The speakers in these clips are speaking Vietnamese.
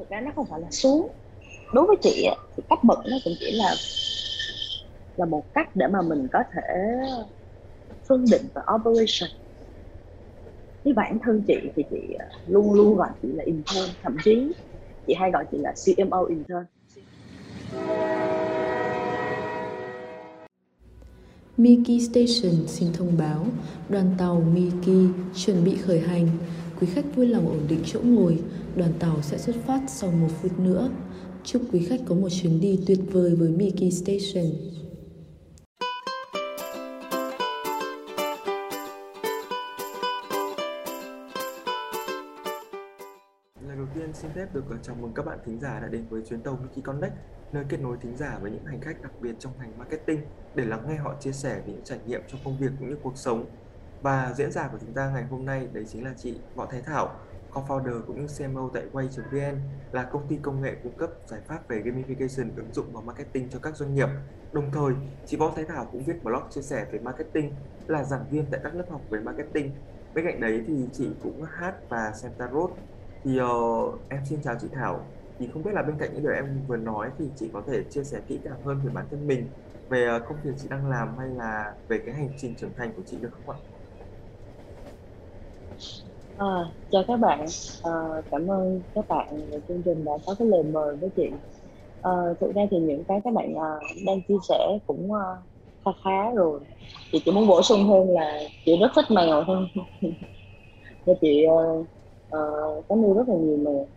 thực ra nó không phải là xuống. Đối với chị thì cấp bậc nó cũng chỉ là là một cách để mà mình có thể phân định và operation. Với bản thân chị thì chị à, luôn luôn gọi chị là intern, thậm chí chị hay gọi chị là CMO intern. Miki Station xin thông báo, đoàn tàu Miki chuẩn bị khởi hành. Quý khách vui lòng ổn định chỗ ngồi, đoàn tàu sẽ xuất phát sau một phút nữa. Chúc quý khách có một chuyến đi tuyệt vời với Miki Station. Lần đầu tiên xin phép được ờ, chào mừng các bạn thính giả đã đến với chuyến tàu Mickey Connect, nơi kết nối thính giả với những hành khách đặc biệt trong ngành marketing để lắng nghe họ chia sẻ về những trải nghiệm trong công việc cũng như cuộc sống. Và diễn giả của chúng ta ngày hôm nay đấy chính là chị Võ Thái Thảo, co-founder cũng như CMO tại Way.vn là công ty công nghệ cung cấp giải pháp về gamification ứng dụng vào marketing cho các doanh nghiệp. Đồng thời, chị Võ Thái Thảo cũng viết blog chia sẻ về marketing, là giảng viên tại các lớp học về marketing. Bên cạnh đấy thì chị cũng hát và xem tarot. Thì uh, em xin chào chị Thảo. Thì không biết là bên cạnh những điều em vừa nói thì chị có thể chia sẻ kỹ càng hơn về bản thân mình, về ờ, công việc chị đang làm hay là về cái hành trình trưởng thành của chị được không ạ? À, chào các bạn, à, cảm ơn các bạn về chương trình đã có cái lời mời với chị. À, thực ra thì những cái các bạn à, đang chia sẻ cũng à, khá khá rồi. Chị chỉ muốn bổ sung hơn là chị rất thích mèo thôi. Nên chị à, à, có nuôi rất là nhiều mèo.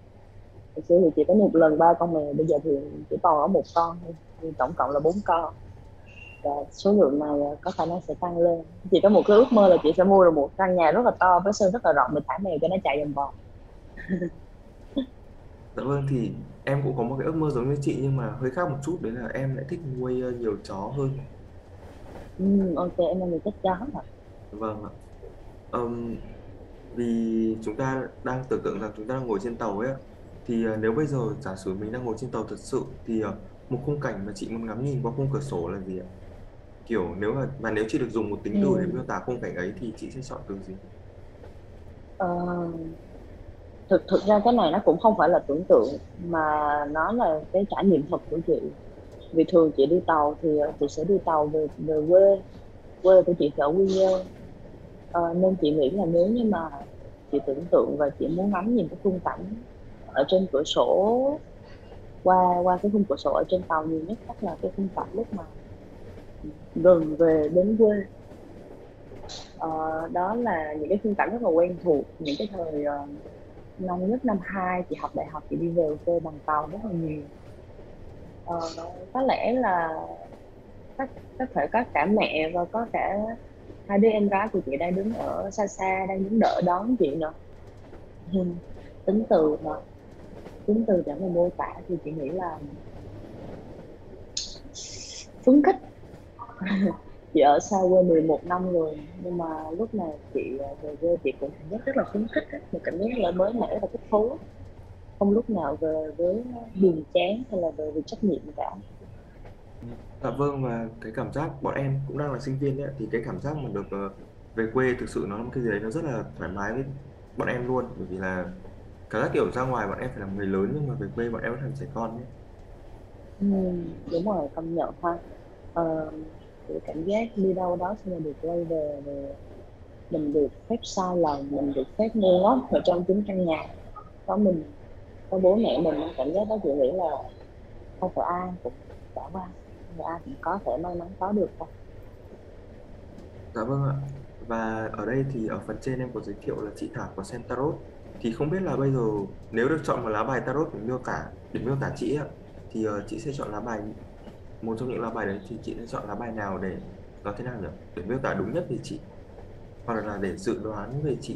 Hồi xưa thì chị có một lần ba con mèo, bây giờ thì chỉ còn ở một con thôi. Tổng cộng là bốn con số lượng này có khả năng sẽ tăng lên. Chị có một cái ước mơ là chị sẽ mua được một căn nhà rất là to với sân rất là rộng để thả mèo cho nó chạy vòng vòng. Dạ vâng thì em cũng có một cái ước mơ giống như chị nhưng mà hơi khác một chút đấy là em lại thích nuôi ờ, nhiều chó hơn. Ừ, ok em là người thích chó hả vâng ạ. Um, vì chúng ta đang tưởng tượng rằng chúng ta đang ngồi trên tàu ấy thì uh, nếu bây giờ giả sử mình đang ngồi trên tàu thật sự thì uh, một khung cảnh mà chị muốn ngắm nhìn qua khung cửa sổ là gì ạ kiểu nếu mà mà nếu chị được dùng một tính từ để miêu tả khung cảnh ấy thì chị sẽ chọn từ gì? Ờ, thực thực ra cái này nó cũng không phải là tưởng tượng mà nó là cái trải nghiệm thật của chị. Vì thường chị đi tàu thì ờ, chị sẽ đi tàu về về quê quê của chị ở Quy Nhơn Ờ, nên chị nghĩ là nếu như mà chị tưởng tượng và chị muốn ngắm nhìn cái khung cảnh ở trên cửa sổ qua qua cái khung cửa sổ ở trên tàu nhiều nhất chắc là cái khung cảnh lúc mà gần về đến quê. À, đó là những cái khung cảnh rất là quen thuộc những cái thời uh, năm nhất năm hai chị học đại học chị đi về quê bằng tàu rất là nhiều. À, có lẽ là có, có thể có cả mẹ và có cả hai đứa em gái của chị đang đứng ở xa xa đang đứng đợi đón chị nữa. Ừ, tính từ mà tính từ để mà mô tả thì chị nghĩ là phấn khích chị ở xa quê 11 năm rồi nhưng mà lúc nào chị ờ, về quê chị cũng cảm giác rất là phấn khích á, một cảm giác là mới mẻ và thích thú. Không lúc nào về với buồn chán hay là về vì trách nhiệm cả. Dạ vâng và cái cảm giác bọn em cũng đang là sinh viên ấy, thì cái cảm giác mà được ờ, về quê thực sự nó là một cái gì đấy nó rất là thoải mái với bọn em luôn. Bởi vì là cảm giác kiểu ra ngoài bọn em phải là người lớn nhưng mà về quê bọn em vẫn là trẻ con ấy. ừ, đúng rồi công nhận ha. Ờ, kiểu cảm giác đi đâu đó xong rồi được quay về rồi mình được phép sai lầm mình được phép ngu ngốc ở trong chính căn nhà có mình có bố mẹ mình cảm giác đó chị nghĩ là không phải ai cũng trải qua và ai cũng có thể may mắn có được đâu Dạ vâng ạ. Và ở đây thì ở phần trên em có giới thiệu là chị Thảo có xem tarot. Thì không biết là bây giờ nếu được chọn một lá bài tarot để miêu tả, để miêu tả chị ạ, thì ờ, chị sẽ chọn lá bài một trong những lá bài đấy thì chị sẽ chọn lá bài nào để nói thế nào nhỉ? Để miêu tả đúng nhất về chị hoặc là để dự đoán về chị.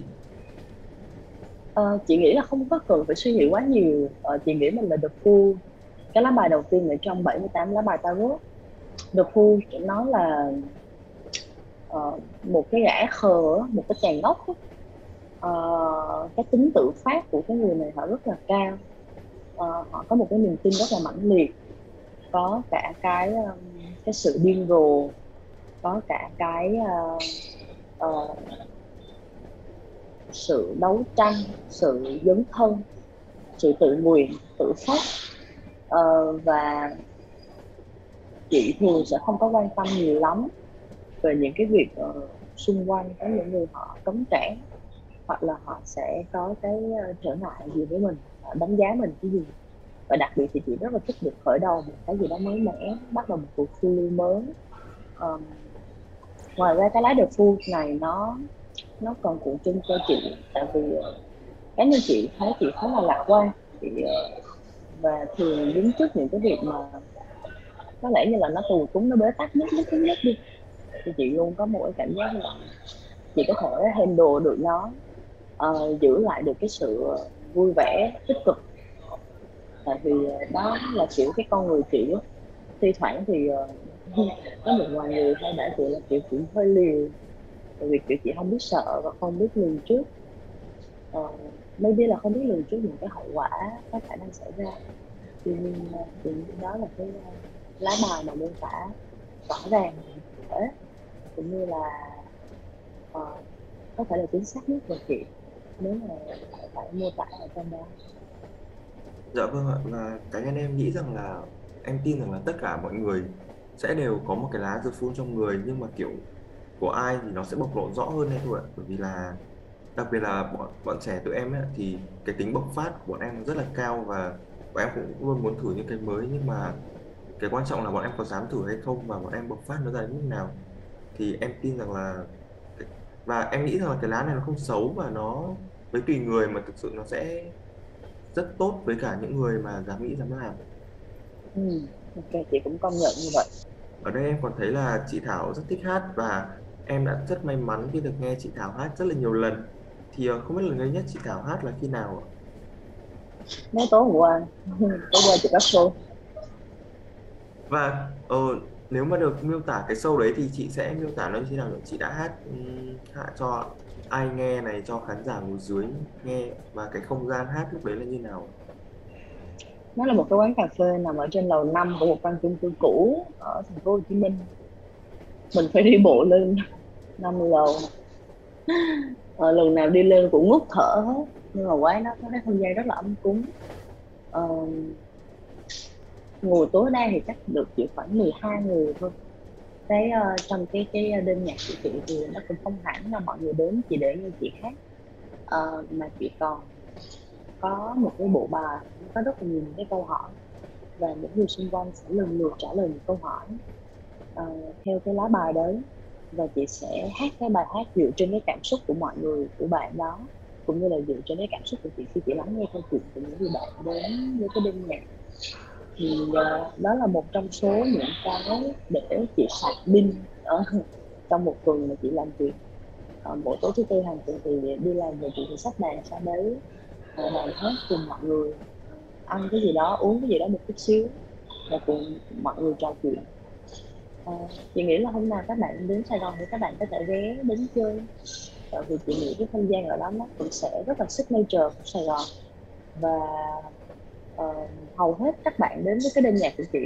Ờ, chị nghĩ là không có cần phải suy nghĩ quá nhiều. Ờ, chị nghĩ mình là được phu cái lá bài đầu tiên ở trong 78 lá bài tarot. Được phu nó nói là uh, một cái gã khờ một cái chàng ngốc uh, cái tính tự phát của cái người này họ rất là cao. Uh, họ có một cái niềm tin rất là mãnh liệt có cả cái um, cái sự điên rồ có cả cái uh, uh, sự đấu tranh sự dấn thân sự tự nguyện tự phát. Uh, và chị thường sẽ không có quan tâm nhiều lắm về những cái việc uh, xung quanh có những người họ cấm cản hoặc là họ sẽ có cái uh, trở ngại gì với mình đánh giá mình cái gì và đặc biệt thì chị rất là thích được khởi đầu một cái gì đó mới mẻ bắt đầu một cuộc phiêu lưu mới. Um, ngoài ra cái lá đề phu này nó nó còn cuộn trưng cho chị tại vì ờ, cá nhân chị thấy chị khá là lạc quan. Chị ờ, và thường đứng trước những cái việc mà có lẽ như là nó tù túng nó bế tắc nhất nhất nhất nhất đi thì chị luôn có một cái cảm giác là chị có thể handle được nó uh, giữ lại được cái sự vui vẻ tích cực tại vì ờ, đó là kiểu cái con người chị á thi thoảng thì ờ, có một vài người hay đã chị là kiểu cũng hơi liều. Tại vì kiểu chị không biết sợ và không biết lường trước. Ờ, uh, maybe là không biết lường trước những cái hậu quả có khả năng xảy ra. Tuy nhiên thì đó là cái lá bài mà mô tả rõ ràng thể cũng như là uh, có thể là chính xác nhất về chị nếu mà phải mô tả ở trong đó dạ vâng ạ và cá nhân em nghĩ rằng là em tin rằng là tất cả mọi người sẽ đều có một cái lá dược phun trong người nhưng mà kiểu của ai thì nó sẽ bộc lộ rõ hơn đấy thôi ạ. Bởi vì là đặc biệt là bọn bọn trẻ tụi em ấy, thì cái tính bộc phát của bọn em rất là cao và bọn em cũng luôn muốn thử những cái mới nhưng mà cái quan trọng là bọn em có dám thử hay không và bọn em bộc phát nó ra đến mức nào. Thì em tin rằng là và em nghĩ rằng là cái lá này nó không xấu và nó với tùy người mà thực sự nó sẽ rất tốt với cả những người mà dám nghĩ dám làm. Ừ, ok chị cũng công nhận như vậy. Ở đây em còn thấy là chị Thảo rất thích hát và em đã rất may mắn khi được nghe chị Thảo hát rất là nhiều lần. Thì ờ, không biết lần gần nhất chị Thảo hát là khi nào ạ? Mấy tối hôm qua. Tối qua chị có show và ờ, nếu mà được miêu tả cái show đấy thì chị sẽ miêu tả nó như thế nào chị đã hát hạ cho ai nghe này cho khán giả ngồi dưới nghe và cái không gian hát lúc đấy là như nào? Nó là một cái quán cà phê nằm ở trên lầu 5 của một căn chung cư cũ ở thành phố Hồ Chí Minh. Mình phải đi bộ lên năm lầu. Ở lần nào đi lên cũng ngút thở. Hết nhưng mà quán đó có cái không gian rất là ấm cúng. Uh, ngồi tối đa thì chắc được chỉ khoảng 12 người thôi. Cái uh, trong cái cái đêm nhạc của chị thì nó cũng không hẳn là mọi người đến chỉ để nghe chị hát. Uh, mà chị còn có một cái bộ bài có rất là nhiều những cái câu hỏi và những người xung quanh sẽ lần lượt trả lời những câu hỏi uh, theo cái lá bài đấy. Và chị sẽ hát cái bài hát dựa trên cái cảm xúc của mọi người của bạn đó cũng như là dựa trên cái cảm xúc của chị khi chị lắng nghe câu chuyện của những người bạn đến với cái đêm nhạc thì ờ, đó là một trong số những cái để chị sạc pin ở trong một tuần mà chị làm việc. Ờ, Còn mỗi tối thứ tư hàng tuần thì đi làm về chị thì sắp bàn sau đấy uh, bàn hết cùng mọi người ăn cái gì đó uống cái gì đó một chút xíu và cùng mọi người trò chuyện. À, chị nghĩ là hôm nào các bạn đến Sài Gòn thì các bạn có thể ghé đến chơi tại vì chị nghĩ cái không gian ở đó nó cũng sẽ rất là signature của Sài Gòn. Và uh, hầu hết các bạn đến với cái đêm nhạc của chị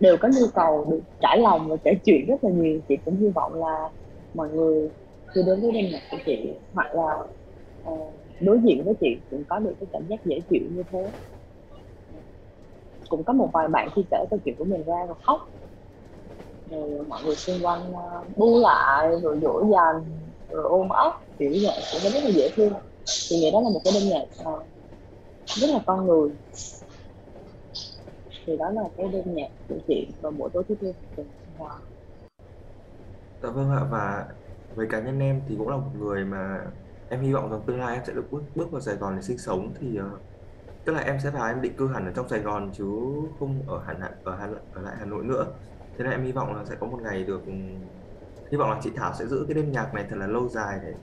đều có nhu cầu được trải lòng và kể chuyện rất là nhiều. Chị cũng hy vọng là mọi người khi đến với đêm nhạc của chị hoặc là uh, đối diện với chị cũng có được cái cảm giác dễ chịu như thế. Cũng có một vài bạn khi kể câu chuyện của mình ra rồi khóc. Rồi mọi người xung quanh uh, bu lại rồi dỗ dành rồi ôm ấp kiểu vậy cũng rất là dễ thương. Thì nghĩ đó là một cái đêm nhạc uh, rất là con người. Thì đó là cái đêm nhạc của chị vào buổi tối thứ tư tuần wow. Dạ vâng ạ và với cá nhân em thì cũng là một người mà em hy vọng rằng tương lai em sẽ được bước bước vào Sài Gòn để sinh sống thì uh, tức là em sẽ vào em định cư hẳn ở trong Sài Gòn chứ không ở hẳn ở Hà ở lại Hà Nội nữa. Thế nên em hy vọng là sẽ có một ngày được ừ, hy vọng là chị Thảo sẽ giữ cái đêm nhạc này thật là lâu dài để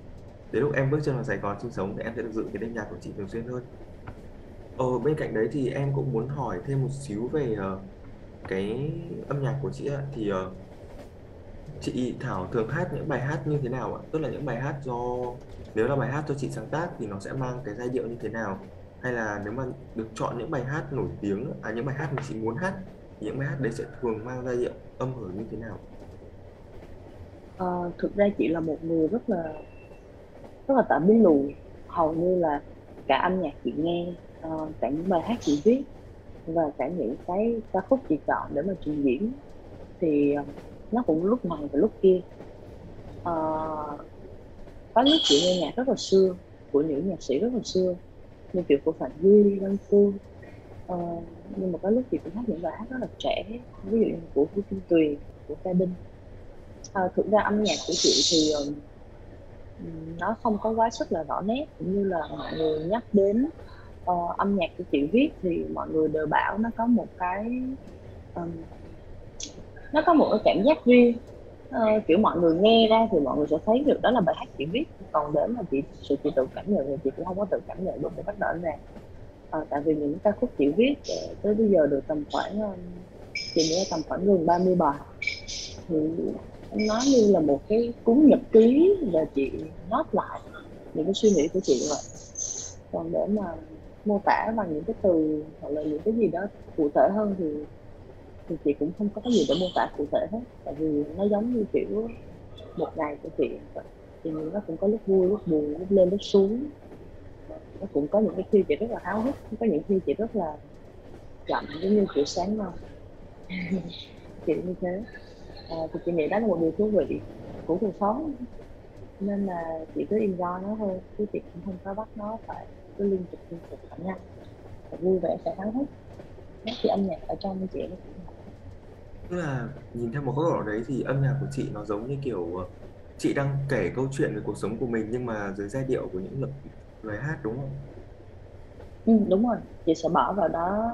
đến lúc em bước chân vào Sài Gòn sinh sống thì em sẽ được giữ cái đêm nhạc của chị thường xuyên hơn. Ờ, bên cạnh đấy thì em cũng muốn hỏi thêm một xíu về ờ, cái âm nhạc của chị ạ. Thì ờ, chị Thảo thường hát những bài hát như thế nào ạ? Tức là những bài hát do nếu là bài hát do chị sáng tác thì nó sẽ mang cái giai điệu như thế nào? Hay là nếu mà được chọn những bài hát nổi tiếng, à những bài hát mà chị muốn hát, thì những bài hát đấy sẽ thường mang giai điệu âm hưởng như thế nào? Ờ, thực ra chị là một người rất là rất là tạm biến lùi hầu như là cả âm nhạc chị nghe Ờ, uh, cả những bài hát chị viết và cả những cái ca khúc chị chọn để mà trình diễn thì uh, nó cũng lúc này và lúc kia. Uh, có lúc chị nghe nhạc rất là xưa của những nhạc sĩ rất là xưa như kiểu của Phạm Duy, Văn Phương. Uh, nhưng mà có lúc chị cũng hát những bài hát rất là trẻ ví dụ như của vũ Kim Tuyền của Ca Đinh. Uh, thực ra âm nhạc của chị thì uh, nó không có quá sức là rõ nét cũng như là mọi người nhắc đến uh, âm nhạc của chị viết thì mọi người đều bảo nó có một cái um, nó có một cái cảm giác riêng. Uh, kiểu mọi người nghe ra thì mọi người sẽ thấy được đó là bài hát chị viết. Còn đến là chị sự chị tự cảm nhận thì chị cũng không có tự cảm nhận được cái bắt đầu ràng. Uh, tại vì những ca khúc chị viết uh, tới bây giờ được tầm khoảng uh, chị nghĩ tầm khoảng gần 30 bài. Thì nó như là một cái cuốn nhật ký và chị nốt lại những cái suy nghĩ của chị vậy. Còn để mà mô tả bằng những cái từ hoặc là những cái gì đó cụ thể hơn thì thì chị cũng không có cái gì để mô tả cụ thể hết. Tại vì nó giống như kiểu một ngày của chị. Thì nó cũng có lúc vui lúc buồn lúc lên lúc xuống. Nó cũng có những cái khi chị rất là háo hức có những khi chị rất là chậm giống như kiểu sáng non chị như thế. À, thì chị nghĩ đó là một điều thú vị của cuộc sống. Nên là chị cứ enjoy nó thôi chứ chị cũng không có bắt nó phải cứ liên tục liên tục phải nhanh phải vui vẻ phải háo hức nó thì âm nhạc ở trong chị nó cũng tức là nhìn theo một góc độ đấy thì âm nhạc của chị nó giống như kiểu ờ, chị đang kể câu chuyện về cuộc sống của mình nhưng mà dưới giai điệu của những lời hát đúng không? ừ, đúng rồi. Chị sẽ bỏ vào đó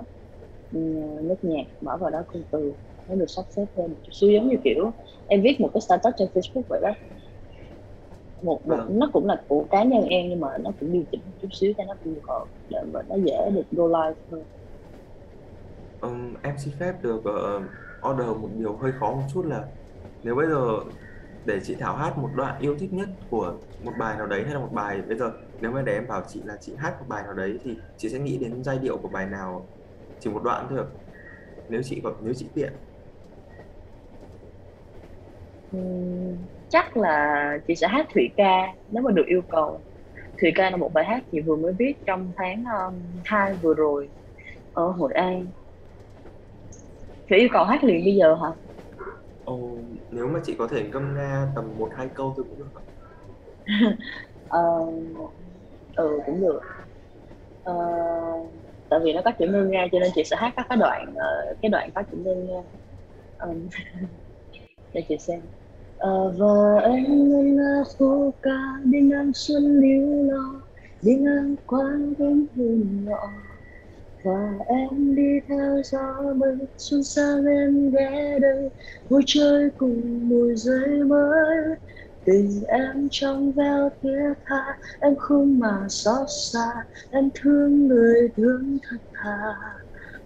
ừ, nước nhạc bỏ vào đó câu từ. Nó được sắp xếp thêm một chút xíu. Giống như kiểu em viết một cái status trên Facebook vậy đó một, một vâng. nó cũng là của cá nhân em nhưng mà nó cũng điều chỉnh một chút xíu cho nó phù hợp để mà nó dễ được go live hơn. Um, em xin phép được uh, order một điều hơi khó một chút là nếu bây giờ để chị Thảo hát một đoạn yêu thích nhất của một bài nào đấy hay là một bài bây giờ nếu mà để em bảo chị là chị hát một bài nào đấy thì chị sẽ nghĩ đến giai điệu của bài nào? Chỉ một đoạn thôi nếu chị có nếu chị tiện chắc là chị sẽ hát Thủy ca nếu mà được yêu cầu. Thủy ca là một bài hát chị vừa mới viết trong tháng um, 2 vừa rồi ở Hội An. Chị yêu cầu hát liền bây giờ hả? Ồ, nếu mà chị có thể ngâm nga tầm một hai câu thôi cũng được ờ, ừ cũng được. Ờ, tại vì nó có chữ ngân nga cho nên chị sẽ hát các cái đoạn uh, cái đoạn có chữ ngân nga um, để chị xem. ờ, Ờ, và em ngân nga khô ca đi ngang xuân liễu lo đi ngang qua những hương nhỏ. Và em đi theo gió mây xuân sang em ghé đây vui chơi cùng mùi giấy mới. Tình em trong veo thiết tha, em không mà xót xa, em thương người thương thật thà.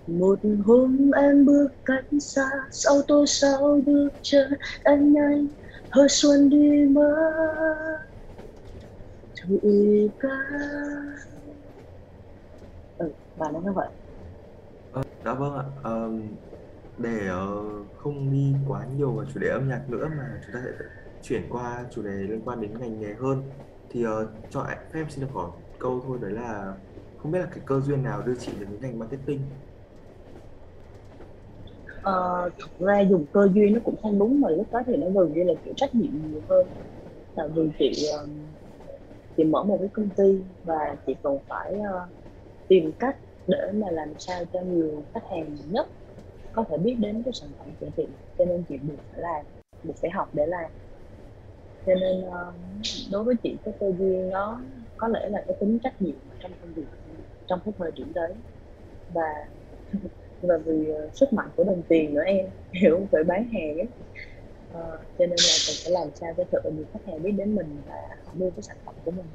Một hôm em bước cách xa, sau tôi sau bước chân, em nhanh hơi xuân đi mất thủy ca. Ừ bạn nói như vậy. À, dạ vâng ạ. À, để ờ, không đi quá nhiều vào chủ đề âm nhạc nữa mà chúng ta sẽ chuyển qua chủ đề liên quan đến ngành nghề hơn thì uh, cho phép em xin được hỏi câu thôi đấy là không biết là cái cơ duyên nào đưa chị đến với ngành marketing? Ờ, thực ra dùng cơ duyên nó cũng không đúng mà lúc đó thì nó gần như là kiểu trách nhiệm nhiều hơn. Tại vì chị uh, chị mở một cái công ty và chị cần phải uh, tìm cách để mà làm sao cho nhiều khách hàng nhất có thể biết đến cái sản phẩm của chị. Cho nên chị buộc phải làm buộc phải học để làm. Cho nên uh, đối với chị cái tư duy nó có lẽ là cái tính trách nhiệm trong công việc trong cái thời điểm đấy. Và và vì uh, sức mạnh của đồng tiền nữa em hiểu phải bán hàng ấy. Uh, cho nên là mình phải làm sao cho thật là nhiều khách hàng biết đến mình và mua cái sản phẩm của mình.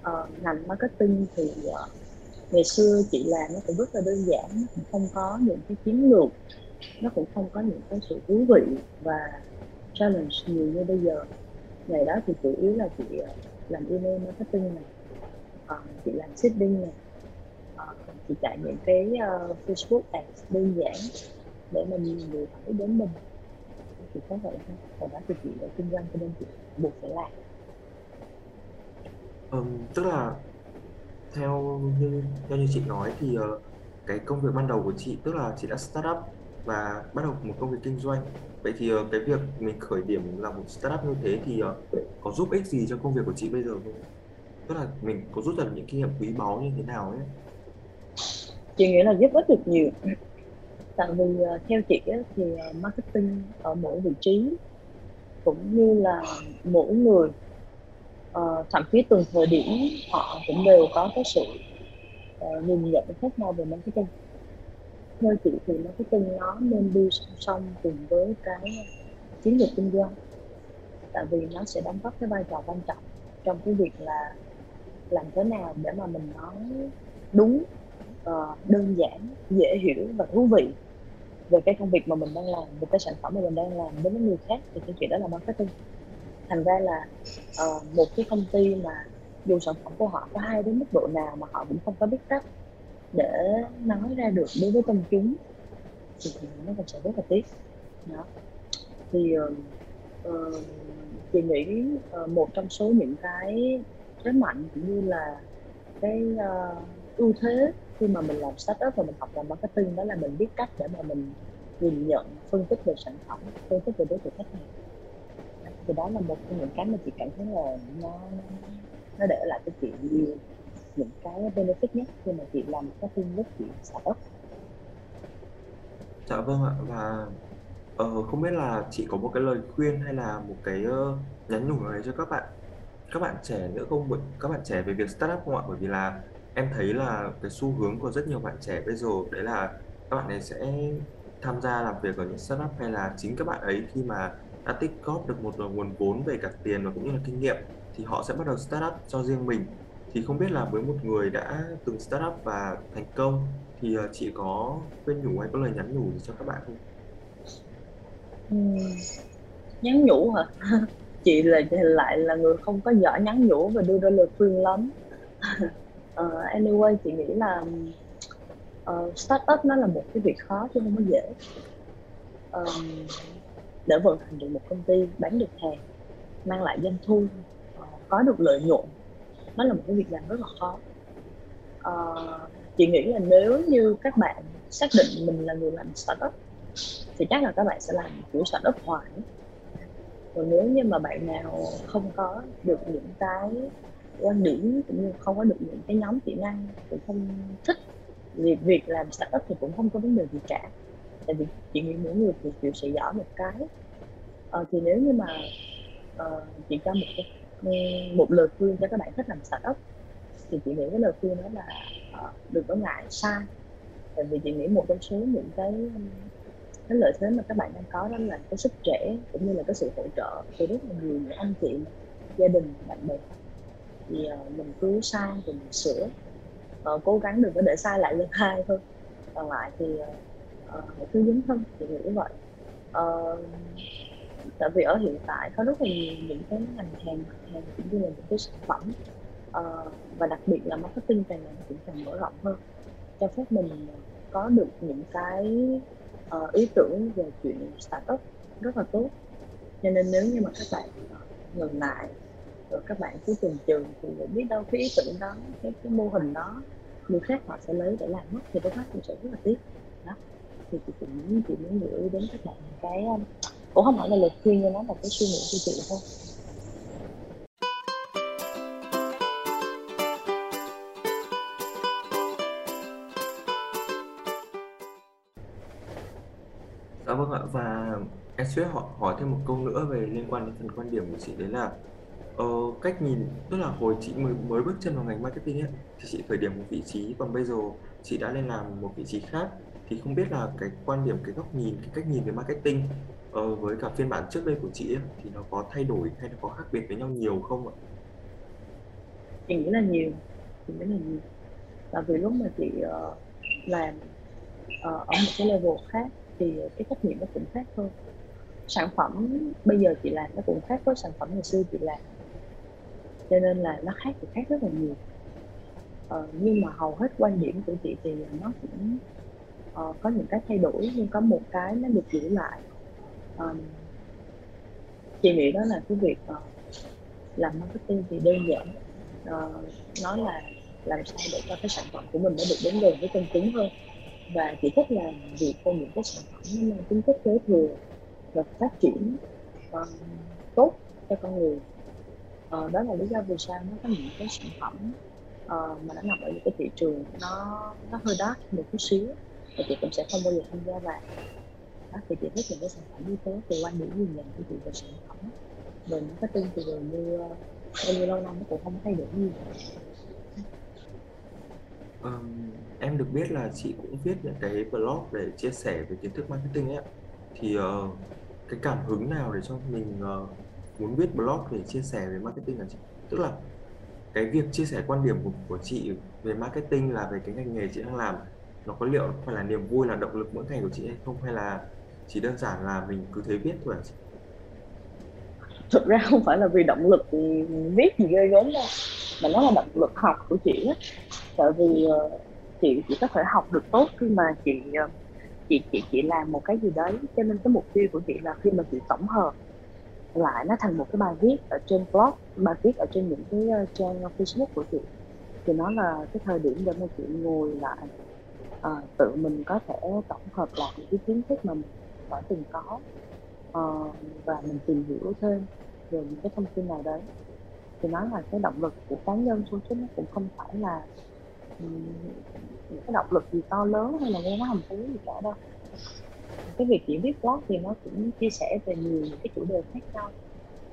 Uh, ngành marketing thì uh, ngày xưa chị làm nó cũng rất là đơn giản nó cũng không có những cái chiến lược nó cũng không có những cái sự thú vị và challenge nhiều như bây giờ. Ngày đó thì chủ yếu là chị làm email marketing này còn chị làm shipping này chỉ chạy những cái uh, Facebook ads đơn giản để mà nhiều người thấy đến mình thì có vậy thôi còn đó thì chị đã kinh doanh cho nên chị buộc phải làm um, tức là theo như theo như chị nói thì uh, cái công việc ban đầu của chị tức là chị đã start up và bắt đầu một công việc kinh doanh. Vậy thì uh, cái việc mình khởi điểm là một startup như thế thì uh, có giúp ích gì cho công việc của chị bây giờ không? Tức là mình có rút ra được những kinh nghiệm quý báu như thế nào ấy? Chị nghĩ là giúp ích được nhiều. Tại vì uh, theo chị ấy, thì uh, marketing ở mỗi vị trí cũng như là mỗi người uh, thậm chí từng thời điểm họ cũng đều có cái sự uh, nhìn nhận khác nhau về marketing. Theo chị thì marketing nó nên đi song song cùng với cái chiến lược kinh doanh tại vì nó sẽ đóng góp cái vai trò quan trọng trong cái việc là làm thế nào để mà mình nói đúng Ờ, đơn giản dễ hiểu và thú vị về cái công việc mà mình đang làm về cái sản phẩm mà mình đang làm đối với người khác thì cái chuyện đó là marketing. Thành ra là uh, một cái công ty mà dù sản phẩm của họ có hay đến mức độ nào mà họ cũng không có biết cách để nói ra được đối với công chúng thì nó cũng sẽ rất là tiếc. Đó. Thì uh, chị nghĩ uh, một trong số những cái thế mạnh cũng như là cái uh, ưu thế khi mà mình làm startup và mình học làm marketing đó là mình biết cách để mà mình nhìn nhận phân tích về sản phẩm phân tích về đối tượng khách hàng. Thì đó là một trong những cái mà chị cảm thấy là nó nó để lại cho chị nhiều những cái benefit nhất khi mà chị làm marketing lúc chị startup. Dạ vâng ạ và ờ, không biết là chị có một cái lời khuyên hay là một cái uh, nhắn nhủ nào đấy cho các bạn các bạn trẻ nữa không? Bởi các bạn trẻ về việc startup không ạ? Bởi vì là em thấy là cái xu hướng của rất nhiều bạn trẻ bây giờ, đấy là các bạn ấy sẽ tham gia làm việc ở những startup hay là chính các bạn ấy khi mà đã tích góp được một nguồn vốn về cả tiền và cũng như là kinh nghiệm, thì họ sẽ bắt đầu startup cho riêng mình. Thì không biết là với một người đã từng startup và thành công, thì ờ, chị có khuyên nhủ hay có lời nhắn nhủ gì cho các bạn không? Nhắn nhủ hả chị là, lại là người không có giỏi nhắn nhủ và đưa ra lời khuyên lắm uh, anyway chị nghĩ là ờ, startup nó là một cái việc khó chứ không có dễ. Um, để vận hành được một công ty bán được hàng mang lại doanh thu uh, có được lợi nhuận nó là một cái việc làm rất là khó. Uh, chị nghĩ là nếu như các bạn xác định mình là người làm startup thì chắc là các bạn sẽ làm kiểu startup hoài. Còn nếu như mà bạn nào không có được những cái quan điểm cũng như không có được những cái nhóm kỹ năng cũng không thích. Việc việc làm startup thì cũng không có vấn đề gì cả. Tại vì chị nghĩ mỗi người thì đều sẽ giỏi một cái. Ờ, thì nếu như mà uh, chị cho một cái ừ, một lời khuyên cho các bạn thích làm startup thì chị nghĩ cái lời khuyên đó là uh, đừng có ngại sai tại vì chị nghĩ một trong số những cái cái lợi thế mà các bạn đang có đó là cái sức trẻ cũng như là cái sự hỗ trợ từ rất là nhiều những anh chị gia đình bạn bè thì ờ, mình cứ sai thì mình sửa. Ờ, cố gắng đừng có để sai lại lần hai thôi. Còn lại thì ờ, ờ, hãy cứ dấn thân thì nghĩ như vậy. Ờ, tại vì ở hiện tại có rất là nhiều những cái ngành hàng mặt hàng cũng như là những cái sản phẩm Ờ, và đặc biệt là marketing càng ngày cũng càng mở rộng hơn. Cho phép mình có được những cái uh, ý tưởng về chuyện startup rất là tốt. Cho nên nếu như mà các bạn ngừng lại rồi các bạn cứ từng trường thì biết đâu cái ý tưởng đó cái cái mô hình đó người khác họ sẽ lấy để làm mất thì lúc mắt cũng sẽ rất là tiếc. Đó. Thì chị cũng chị muốn gửi đến các bạn cái um, cũng không phải là lời khuyên nhưng nó là cái suy nghĩ của chị thôi. Dạ vâng ạ và em sẽ hỏi, hỏi thêm một câu nữa về liên quan đến phần quan điểm của chị đấy là ờ, cách nhìn tức là hồi chị mới mới bước chân vào ngành marketing ấy thì chị khởi điểm một vị trí còn bây giờ chị đã lên làm một vị trí khác. Thì không biết là cái quan điểm cái góc nhìn cái cách nhìn về marketing ờ, với cả phiên bản trước đây của chị ấy, thì nó có thay đổi hay nó có khác biệt với nhau nhiều không ạ? chị nghĩ là nhiều chị nghĩ là nhiều. Tại vì lúc mà chị uh, làm uh, ở một cái level khác thì cái trách nhiệm nó cũng khác hơn sản phẩm bây giờ chị làm nó cũng khác với sản phẩm ngày xưa chị làm cho nên là nó khác thì khác rất là nhiều. Ờ, nhưng mà hầu hết quan điểm của chị thì nó cũng uh, có những cái thay đổi nhưng có một cái nó được giữ lại. Um, chị nghĩ đó là cái việc uh, làm marketing thì đơn giản. Uh, nó là làm sao để cho cái sản phẩm của mình nó được đến gần với công chúng hơn. Và chỉ thích làm việc cho những cái sản phẩm nó mang tính chất kế thừa và phát triển uh, tốt cho con người ờ, đó là lý do vì sao nó có những cái sản phẩm uh, mà nó nằm ở những cái thị trường nó nó hơi đắt một chút xíu và chị cũng sẽ không bao giờ tham gia vào. Đó thì chị thích những cái sản phẩm như thế từ quan điểm nhìn nhận của chị về sản phẩm. Về tin thì gần như ờ, bao nhiêu lâu năm nó cũng không thay đổi nhiều. Um, em được biết là chị cũng viết những cái blog để chia sẻ về kiến thức marketing ấy thì uh, cái cảm hứng nào để cho mình uh, muốn viết blog để chia sẻ về marketing là chị tức là cái việc chia sẻ quan điểm của, của chị về marketing là về cái ngành nghề chị đang làm nó có liệu phải là niềm vui là động lực mỗi ngày của chị hay không hay là chỉ đơn giản là mình cứ thế viết thôi à chị? thực ra không phải là vì động lực viết gì ghê gớm đâu mà nó là động lực học của chị á tại vì ờ, chị chỉ có thể học được tốt khi mà chị ờ, chị chị chị làm một cái gì đấy cho nên cái mục tiêu của chị là khi mà chị tổng hợp lại nó thành một cái bài viết ở trên blog bài viết ở trên những cái ờ, trang Facebook của chị. Thì nó là cái thời điểm để mà chị ngồi lại uh, tự mình có thể tổng hợp lại những cái kiến thức mà mình đã từng có uh, và mình tìm hiểu thêm về những cái thông tin nào đấy. Thì nó là cái động lực của cá nhân thôi chứ nó cũng không phải là um, những cái động lực gì to lớn hay là nghe nó hầm thú gì cả đâu cái việc chỉ viết blog thì nó cũng chia sẻ về nhiều những cái chủ đề khác nhau.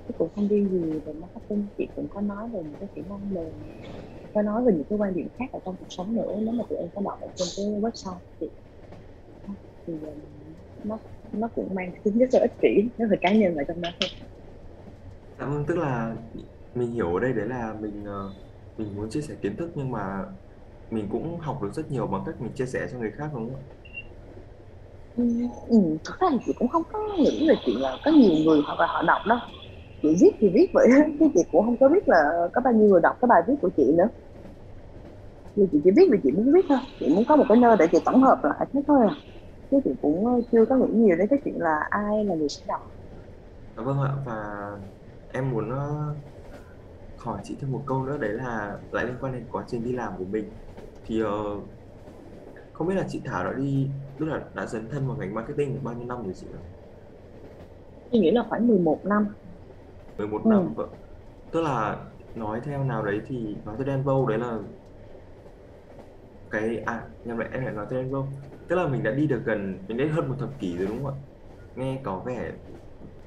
Chứ cũng không riêng gì về marketing, chị cũng có nói về những cái kỹ năng mềm. Có nói về những cái quan điểm khác ở trong cuộc sống nữa, nếu mà tụi em có đọc ở trên cái website thì thì ờ, nó nó cũng mang tính rất là ích kỷ nó về cá nhân ở trong đó thôi. Dạ vâng tức là mình hiểu ở đây đấy là mình ờ, mình muốn chia sẻ kiến thức nhưng mà mình cũng học được rất nhiều bằng cách mình chia sẻ cho người khác, đúng không ạ? Ừ, ừ, thực ra thì chị cũng không có nghĩ về chuyện là có nhiều người họ là họ đọc đâu. Chị viết thì viết vậy chứ chị cũng không có biết là có bao nhiêu người đọc cái bài viết của chị nữa. Nhưng chị chỉ viết vì chị muốn viết thôi chị muốn có một cái nơi để chị tổng hợp lại thế thôi à. Chứ chị cũng ờ, chưa có nghĩ nhiều đến cái chuyện là ai là người sẽ đọc. Dạ vâng ạ và em muốn ờ, hỏi chị thêm một câu nữa đấy là lại liên quan đến quá trình đi làm của mình. Thì uh, không biết là chị Thảo đã đi tức là đã dấn thân vào ngành marketing được bao nhiêu năm rồi chị ạ? Chị nghĩ là khoảng 11 năm 11 ừ. năm vâng tức là nói theo nào đấy thì nói theo Denvo đấy là cái à nhầm lại em lại nói theo Denvo tức là mình đã đi được gần mình đến hơn một thập kỷ rồi đúng không ạ nghe có vẻ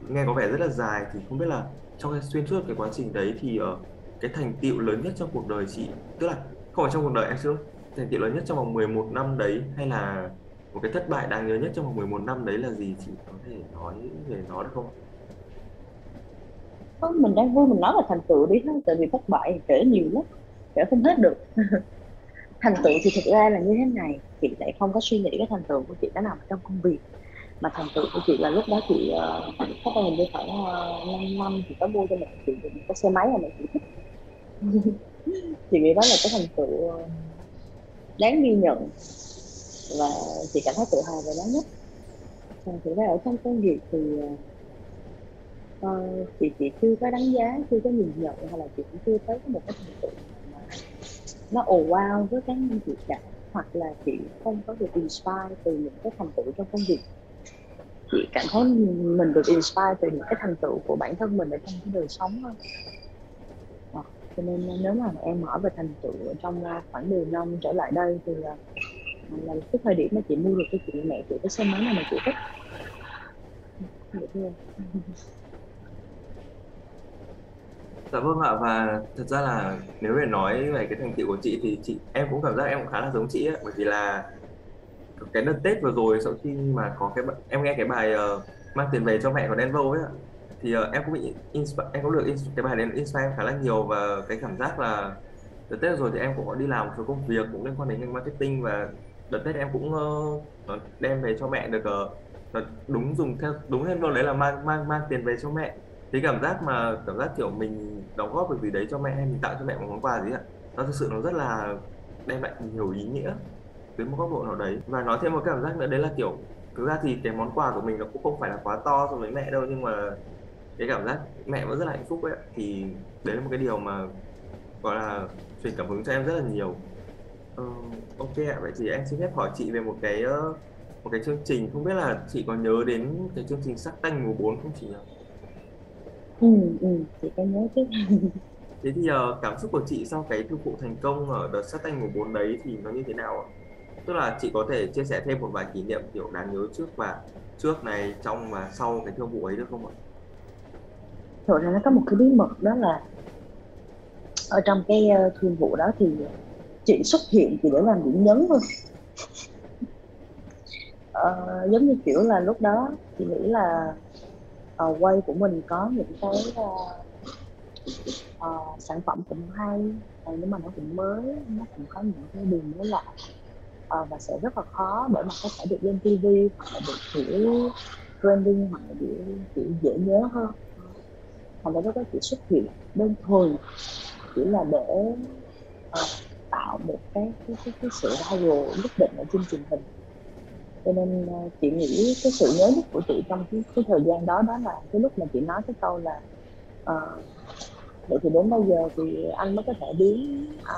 nghe có vẻ rất là dài thì không biết là trong cái xuyên suốt cái quá trình đấy thì uh, cái thành tựu lớn nhất trong cuộc đời chị tức là không phải trong cuộc đời em xin thành tiệu lớn nhất trong vòng 11 năm đấy hay là một cái thất bại đáng nhớ nhất trong vòng 11 năm đấy là gì? Chị có thể nói về nó được không? Không, mình đang vui mình nói là thành tựu đi thôi, tại vì thất bại kể nhiều lắm kể không hết được. Thành tựu thì thực ra là như thế này chị lại không có suy nghĩ cái thành tựu của chị đã nằm trong công việc mà thành tựu của chị là lúc đó chị uh, chắc là hình như khoảng ờ, uh, 5 năm thì có mua cho mình chị một cái xe máy mà mình chị thích. Chị nghĩ đó là cái thành tựu uh, đáng ghi nhận và chị cảm thấy tự hào về nó nhất. Còn thực ra ở trong công việc thì uh, chị chị chưa có đánh giá chưa có nhìn nhận hay là chị cũng chưa tới một cái thành tựu mà nó ồ wow với cá nhân chị cả hoặc là chị không có được inspire từ những cái thành tựu trong công việc. Chị cảm thấy mình được inspire từ những cái thành tựu của bản thân mình ở trong cái đời sống thôi cho nên nếu mà em hỏi về thành tựu trong à, khoảng 10 năm trở lại đây thì à, là, là cái thời điểm mà chị mua được cái chị mẹ chị cái xe máy này mà chị thích. Dạ vâng ạ và thật ra là nếu để nói về cái thành tựu của chị thì chị em cũng cảm giác em cũng khá là giống chị ấy bởi vì là cái đợt Tết vừa rồi sau khi mà có cái em nghe cái bài uh, mang tiền về cho mẹ của Denver ấy thì uh, em cũng bị inspire, em cũng được inspire, cái bài đến inspire em khá là nhiều và cái cảm giác là đợt Tết rồi thì em cũng có đi làm một số công việc cũng liên quan đến ngành marketing và đợt Tết em cũng uh, đem về cho mẹ được uh, đúng dùng theo đúng thêm luôn đấy là mang mang mang tiền về cho mẹ. Thì cảm giác mà cảm giác kiểu mình đóng góp được gì đấy cho mẹ hay mình tạo cho mẹ một món quà gì ạ nó thực sự nó rất là đem lại nhiều ý nghĩa từ một góc độ nào đấy. Và nói thêm một cảm giác nữa đấy là kiểu thực ra thì cái món quà của mình nó cũng không phải là quá to so với mẹ đâu nhưng mà cái cảm giác mẹ vẫn rất là hạnh phúc ấy thì đấy là một cái điều mà gọi là truyền cảm hứng cho em rất là nhiều. Ờ, ok ạ, vậy thì em xin phép hỏi chị về một cái một cái chương trình không biết là chị có nhớ đến cái chương trình Sắc Tanh mùa 4 không chị nhỉ? ừ ừ chị có nhớ chứ Thế thì ờ, cảm xúc của chị sau cái thương vụ thành công ở đợt Sắc Tanh mùa 4 đấy thì nó như thế nào ạ? Tức là chị có thể chia sẻ thêm một vài kỷ niệm kiểu đáng nhớ trước và trước này, trong và sau cái thương vụ ấy được không ạ? Thực ra nó có một cái bí mật đó là ở trong cái uh, thương vụ đó thì chị xuất hiện chỉ để làm điểm nhấn thôi. Uh, giống như kiểu là lúc đó chị nghĩ là ờ, uh, quay của mình có những cái uh, uh, sản phẩm cũng hay ờ, nhưng mà nó cũng mới nó cũng có những cái đường mới lạ. Uh, và sẽ rất là khó để mà có thể được lên TV hoặc là được kiểu branding hoặc là kiểu, kiểu dễ nhớ hơn hoặc là lúc đó chỉ xuất hiện đơn thuần chỉ là để ờ, tạo một cái cái, cái, cái sự viral nhất định ở trên truyền hình. Cho nên uh, chị nghĩ cái sự nhớ nhất của chị trong cái, cái thời gian đó đó là cái lúc mà chị nói cái câu là uh, vậy thì đến bây giờ thì anh mới có thể biến à,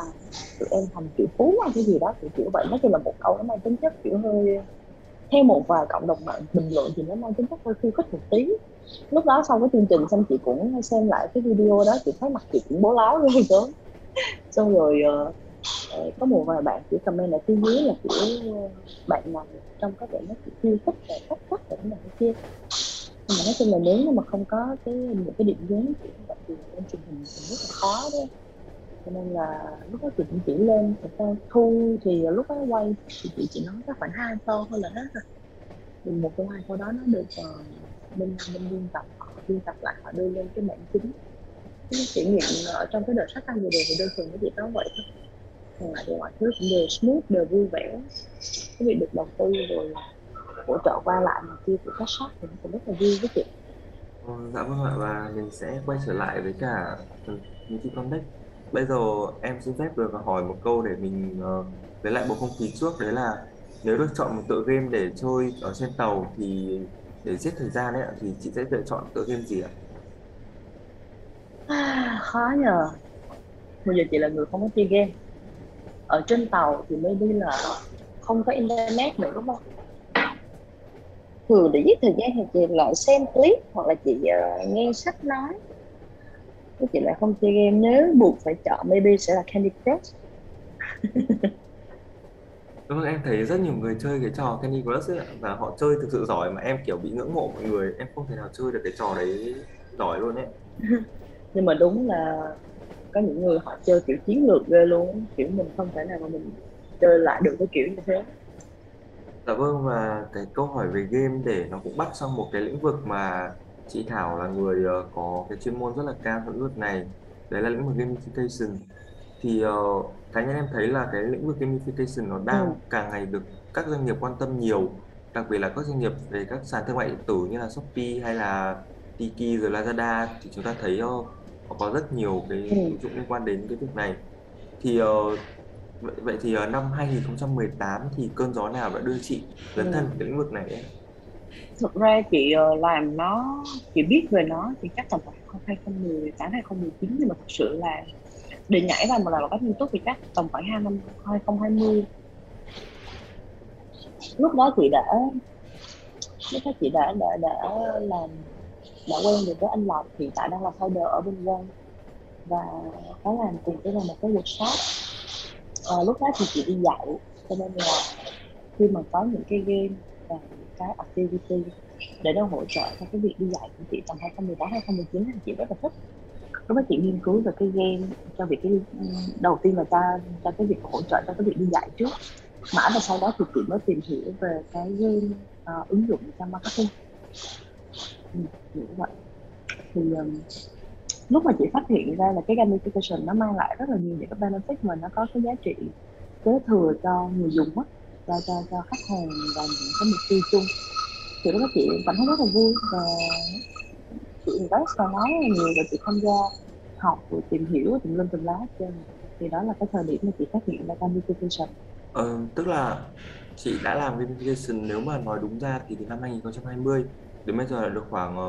tụi em thành triệu phú hay cái gì đó? Kiểu kiểu vậy nói chung là một câu nó mang tính chất kiểu hơi theo một vài cộng đồng mạng bình luận thì nó mang tính chất hơi khiêu khích một tí. Lúc đó sau cái chương trình xong chị cũng xem lại cái video đó chị thấy mặt chị cũng bố láo ghê gớm xong rồi uh, có một vài bạn chỉ comment ở phía dưới là kiểu ờ, bạn nào trong các bạn nó chỉ khiêu khích và cách cách và cái này cái kia. Nhưng mà nói chung là nếu mà không có cái một cái điểm nhấn kiểu như vậy thì truyền hình thì rất là khó đấy cho nên là lúc đó chị cũng chỉ lên thật ra thu thì lúc đó quay thì chị chỉ nói có khoảng hai câu thôi là hết rồi. Thì một trong hai câu đó nó được ờ, bên bên biên tập họ biên tập lại họ đưa lên cái bản chính cái trải nghiệm ở ờ, trong cái đợt sách tăng vừa rồi thì đơn thuần cái việc đó vậy thôi. Còn lại thì mọi thứ cũng đều smooth đều vui vẻ. Cái việc được đầu tư rồi hỗ trợ qua lại mà kia của các shop thì nó cũng rất là vui với chị. Ờ, dạ vâng ạ và mình sẽ quay trở lại với cả như chị con Connect. Bây giờ em xin phép được hỏi một câu để mình uh, lấy lại bầu không khí trước. Đấy là nếu được chọn một tựa game để chơi ở trên tàu thì để giết thời gian ấy thì chị sẽ lựa chọn tựa game gì ạ? À khó nhờ. Bây giờ chị là người không có chơi game. Ở trên tàu thì mới đi là không có internet nữa đúng không? Thường để giết thời gian thì chị lại xem clip hoặc là chị uh, nghe sách nói chứ chị lại không chơi game nếu buộc phải chọn maybe sẽ là Candy Crush. Vâng, em thấy rất nhiều người chơi cái trò Candy Crush ấy ạ và họ chơi thực sự giỏi mà em kiểu bị ngưỡng mộ mọi người em không thể nào chơi được cái trò đấy giỏi luôn ấy. Nhưng mà đúng là có những người họ chơi kiểu chiến lược ghê luôn kiểu mình không thể nào mà mình chơi lại được cái kiểu như thế. Dạ vâng và cái câu hỏi về game để nó cũng bắt sang một cái lĩnh vực mà chị Thảo là người ờ, có cái chuyên môn rất là cao trong lĩnh vực này đấy là lĩnh vực gamification thì ờ, cá nhân em thấy là cái lĩnh vực gamification nó ừ. đang càng ngày được các doanh nghiệp quan tâm nhiều đặc biệt là các doanh nghiệp về các sàn thương mại điện tử như là Shopee hay là Tiki rồi Lazada thì chúng ta thấy họ có rất nhiều cái ừ. ứng dụng liên quan đến cái việc này thì ờ, vậy, vậy thì năm 2018 thì cơn gió nào đã đưa chị ừ. dấn thân vào cái lĩnh vực này ấy? Thực ra chị ờ, làm nó chị biết về nó thì chắc tầm khoảng 2018 2019 nhưng mà thực sự là để nhảy vào mà làm một cách nghiêm túc thì chắc tầm khoảng hai năm 2020 lúc đó chị đã lúc đó chị đã đã đã làm đã quen được với anh Lộc hiện tại đang là founder ở bên One và có làm cùng với là một cái workshop. À, lúc đó thì chị đi dạy cho nên là khi mà có những cái game và cái activity để nó hỗ trợ cho cái việc đi dạy của chị tầm 2018 2019 thì chị rất là thích. Lúc đó chị nghiên cứu về cái game cho việc cái đầu tiên là cho cho cái việc hỗ trợ cho cái việc đi dạy trước. Mãi và sau đó thì chị mới tìm hiểu về cái game uh, ứng dụng trong marketing. Ừ, như vậy. Thì um, lúc mà chị phát hiện ra là cái gamification nó mang lại rất là nhiều những cái benefit mà nó có cái giá trị kế thừa cho người dùng á cho cho cho khách hàng và những cái mục tiêu chung. Thì lúc đó chị cảm thấy rất là vui và chị invest vào nó rất là nhiều và chị tham gia học rồi tìm hiểu tùm lum tùm lá trên thì đó là cái thời điểm mà chị phát hiện ra gamification Ờ, tức là chị đã làm gamification nếu mà nói đúng ra thì từ năm 2020 đến bây giờ là được khoảng ờ,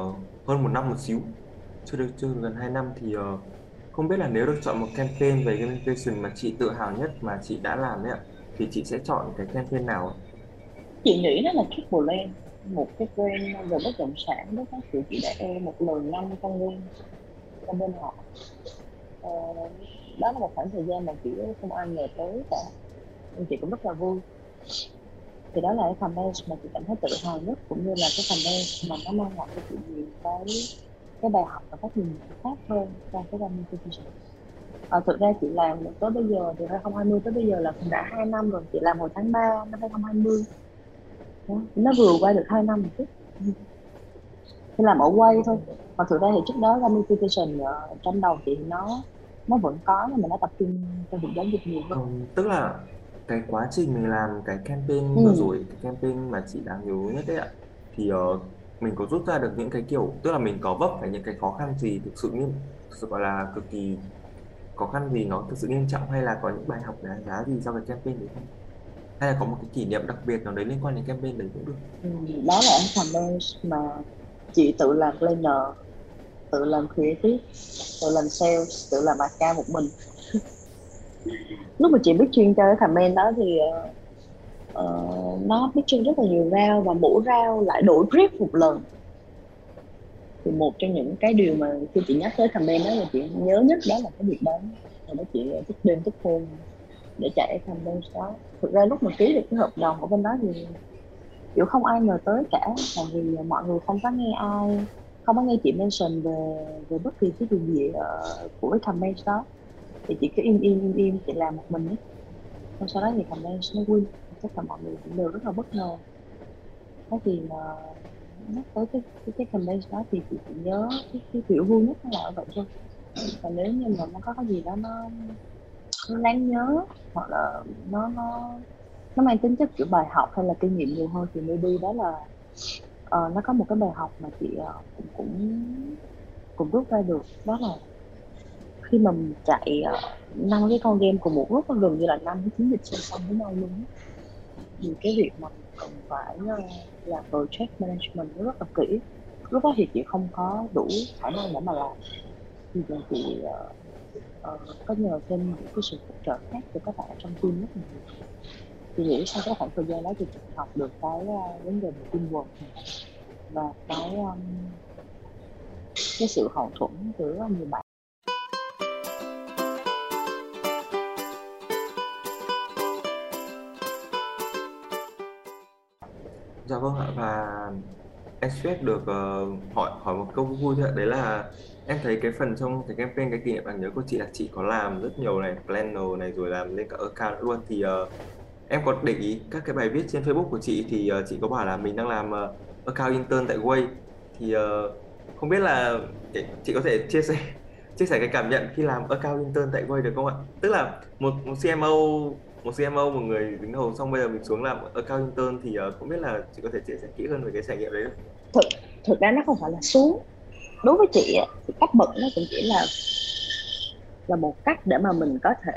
hơn một năm một xíu. Chưa được chưa gần 2 năm thì ờ, không biết là nếu được chọn một campaign về gamification mà chị tự hào nhất mà chị đã làm đấy ạ thì chị sẽ chọn cái campaign nào chị nghĩ đó là Triple Land một cái brand về bất động sản đó các chị chị đã e một lời năm con nguyên trong bên họ ờ, đó là một khoảng thời gian mà chị không ai ngờ tới cả. Nên chị cũng rất là vui. Thì đó là cái campaign mà chị cảm thấy tự hào nhất cũng như là cái campaign mà nó mang lại cho chị nhiều cái cái bài học và cách nhìn khác hơn trong cái gamification à, thực ra chị làm tới bây giờ từ 2020 tới bây giờ là cũng đã 2 năm rồi chị làm hồi tháng 3 năm 2020 đó. nó vừa qua được 2 năm một chút thì làm ở quay thôi còn thực ra thì trước đó gamification ở trong đầu chị nó nó vẫn có nhưng mà nó tập trung cho việc giáo dục nhiều hơn ừ, tức là cái quá trình mình làm cái campaign ừ. vừa rồi cái campaign mà chị đáng nhớ nhất đấy ạ thì uh, mình có rút ra được những cái kiểu tức là mình có vấp phải những cái khó khăn gì thực sự nghiêm thực sự gọi là cực kỳ khó khăn gì nó thực sự nghiêm trọng hay là có những bài học đáng giá gì sau cái campaign đấy không? Hay là có một cái kỷ niệm đặc biệt nào đấy liên quan đến campaign đấy cũng được? Ừ, đó là anh campaign mà chị tự làm planner tự làm creative tự làm sales tự làm account một mình. Lúc mà chị biết chuyên cho cái campaign đó thì uh, nó biết chuyên rất là nhiều rau và mỗi rau lại đổi grip một lần thì một trong những cái điều mà khi chị nhắc tới campaign đó là chị nhớ nhất đó là cái việc đó rồi đó chị ờ, thức đêm thức hôm để chạy campaign đó thực ra lúc mà ký được cái hợp đồng ở bên đó thì kiểu không ai ngờ tới cả tại vì ờ, mọi người không có nghe ai không có nghe chị mention về về bất kỳ cái điều gì ở, của cái campaign đó thì chị cứ im im im im chị làm một mình ấy. Xong sau đó thì campaign nó win. Tất cả mọi người cũng đều rất là bất ngờ. Thế thì mà nhắc tới cái cái, cái campaign đó thì chị chỉ nhớ cái, cái kiểu vui nhất là ở vậy thôi. Và nếu như mà nó có cái gì đó nó nó đáng nhớ hoặc là nó nó nó mang tính chất kiểu bài học hay là kinh nghiệm nhiều hơn thì maybe đó là uh, nó có một cái bài học mà chị uh, cũng cũng cũng rút ra được. Đó là khi mà mình chạy ờ, năm uh, cái con game cùng một lúc gần như là năm cái chiến dịch song song với nhau luôn thì cái việc mà cần phải uh, làm project management rất là kỹ. Lúc đó thì chị không có đủ khả năng để mà làm. Thì chị uh, uh, có nhờ thêm những cái sự hỗ trợ khác từ các bạn trong team rất nhiều. Chị nghĩ sau cái khoảng thời gian đó thì chị học được cái uh, vấn đề về teamwork và cái um, cái sự hậu thuẫn giữa nhiều bạn Dạ vâng ạ và em phép được uh, hỏi hỏi một câu vui thôi ạ. Đấy là em thấy cái phần trong cái campaign cái kỷ niệm đáng nhớ của chị là chị có làm rất nhiều này planner này rồi làm lên cả account luôn. Thì uh, em có để ý các cái bài viết trên Facebook của chị thì uh, chị có bảo là mình đang làm uh, account intern tại Way. Thì uh, không biết là chị có thể chia sẻ chia sẻ cái cảm nhận khi làm account intern tại Way được không ạ? Tức là một một CMO một CMO một người đứng đầu xong bây giờ mình xuống làm account intern thì uh, không biết là chị có thể chia sẻ kỹ hơn về cái trải nghiệm đấy không? Thực thực ra nó không phải là xuống. Đối với chị thì cấp bậc nó cũng chỉ là là một cách để mà mình có thể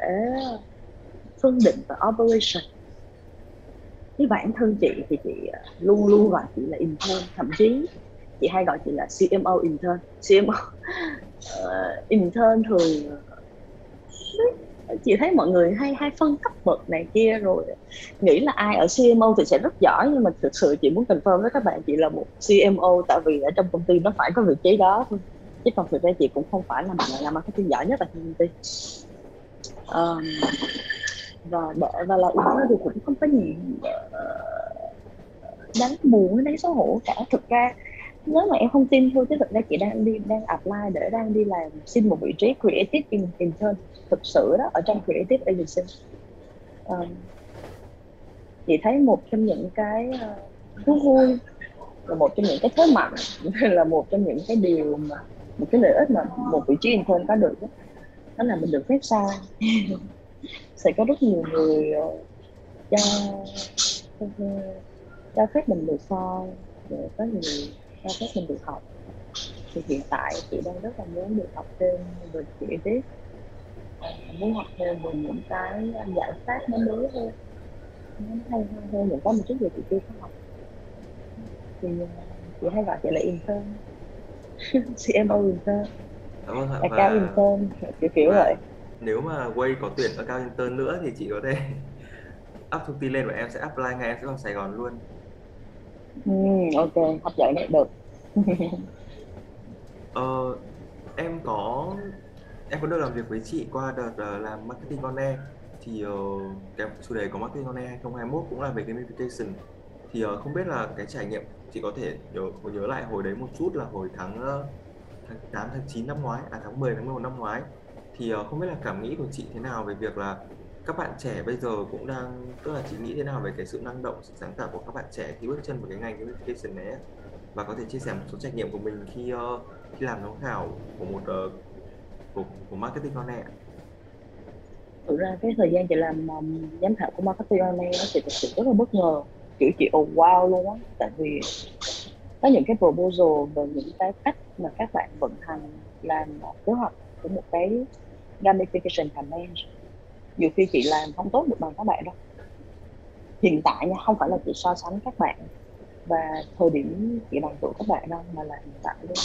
phân định và operation. Với bản thân chị thì chị ờ, luôn luôn gọi chị là intern thậm chí chị hay gọi chị là CMO intern. CMO uh, ờ, intern thường chị thấy mọi người hay hay phân cấp bậc này kia rồi. Nghĩ là ai ở CMO thì sẽ rất giỏi nhưng mà thực sự chị muốn confirm với các bạn chị là một CMO tại vì ở trong công ty nó phải có vị trí đó thôi. Chứ còn thực ra chị cũng không phải là một người làm marketing giỏi nhất ở trong công ty. Um, và để và là intern thì cũng không có ờ, gì đáng buồn đáng xấu hổ cả. Thực ra nếu mà em không tin thôi chứ thực ra chị đang đi đang apply để đang đi làm xin một vị trí creative intern thực sự đó ở trong creative agency. Um, chị thấy một trong những cái uh, thú vui là một trong những cái thế mạnh là một trong những cái điều mà một cái lợi ích mà một vị trí intern có được đó, đó là mình được phép sai sẽ có rất nhiều người ờ, cho cho phép mình được sai để có người cho phép mình được học. Thì hiện tại chị đang rất là muốn được học thêm về creative muốn học thêm về những cái giải pháp nó mới hơn. Nó hay hơn. Những có một chút gì chị chưa có học. Thì chị hay gọi chị là intern. CMO intern ạ account và intern kiểu kiểu và vậy. nếu mà Way có tuyển account intern nữa thì chị có thể up thông tin lên và em sẽ apply ngay em sẽ vào Sài Gòn luôn. Ừ, ok. Hấp dẫn đấy được. Ờ, em có em có được làm việc với chị qua đợt uh, làm marketing on air e? thì uh, cái chủ đề của marketing on air 2021 cũng là về gamification thì uh, không biết là cái trải nghiệm chị có thể nhớ nhớ lại hồi đấy một chút là hồi tháng uh, tháng 8 tháng 9 năm ngoái à tháng 10 tháng 11 năm ngoái. Thì uh, không biết là cảm nghĩ của chị thế nào về việc là các bạn trẻ bây giờ cũng đang tức là chị nghĩ thế nào về cái sự năng động sự sáng tạo của các bạn trẻ khi bước chân vào cái ngành gamification này và có thể chia sẻ một số trải nghiệm của mình khi uh, khi làm giám khảo của một uh, của, của marketing online ạ? thực ra cái thời gian chị làm um, giám khảo của marketing online đó thì thực sự rất là bất ngờ. Kiểu chị oh wow luôn á tại vì có những cái proposal về những cái cách mà các bạn vận hành làm kế hoạch của một cái gamification campaign. Nhiều khi chị làm không tốt được bằng các bạn đâu. Hiện tại nha không phải là chị so sánh các bạn và thời điểm chị bằng tuổi các bạn đâu mà là hiện tại luôn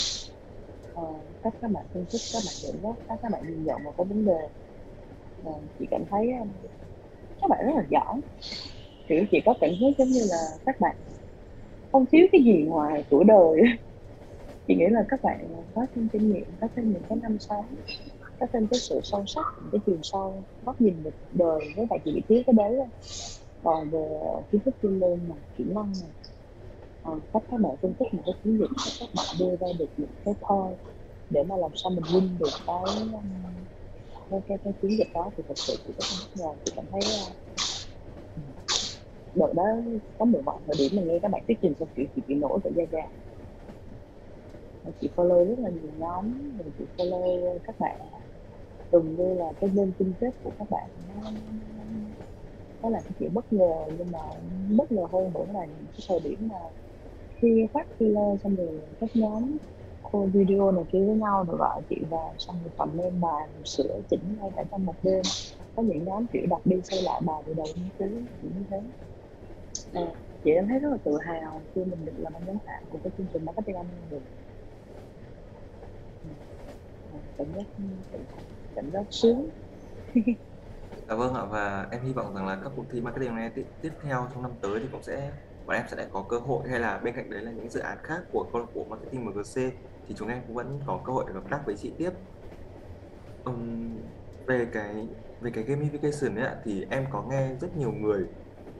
ờ, cách các bạn phân tích các bạn dẫn dắt cách các bạn nhìn nhận một cái vấn đề. Và chị cảm thấy um, các bạn rất là giỏi. Kiểu chị có cảm giác giống như là các bạn không thiếu cái gì ngoài tuổi đời. Chị nghĩ là các bạn có thêm kinh nghiệm có thêm những cái năm sống có thêm cái sự sâu sắc những cái chiều sâu góc nhìn về đời với lại chị thiếu cái đấy thôi. còn về kiến thức chuyên môn mà kỹ năng này Ờ, cách các bạn phân tích một cái chiến dịch cách các bạn đưa ra được những cái thôi để mà làm sao mình win được cái um, cái cái, cái chiến dịch đó thì thật sự chị rất là bất ngờ chị cảm thấy uh, ừ, đợt đó có một vài thời điểm mà nghe các bạn thuyết trình xong chị chị bị nổi tại gia gia chị follow rất là nhiều nhóm rồi chị follow các bạn từng như là cái bên chung kết của các bạn nó nó là cái chuyện bất ngờ nhưng mà bất ngờ hơn nữa là những cái thời điểm mà khi phát filler xong rồi các nhóm cô video này kia với nhau rồi gọi chị vào xong rồi comment bài rồi sửa chỉnh ngay cả trong một đêm. Có những nhóm kiểu đặt đi xây lại bài từ đầu đến cuối như thế. À, chị em thấy rất là tự hào khi mình được làm ban giám khảo của cái chương trình marketing âm được. À, cảm giác cảm giác sướng. Dạ vâng ạ và em hy vọng rằng là các cuộc thi marketing tiếp, tiếp theo trong năm tới thì cũng sẽ bọn em sẽ lại có cơ hội hay là bên cạnh đấy là những dự án khác của câu lạc bộ marketing MGC thì chúng em cũng vẫn có cơ hội để hợp tác với chị tiếp. um, về cái về cái gamification ấy ạ thì em có nghe rất nhiều người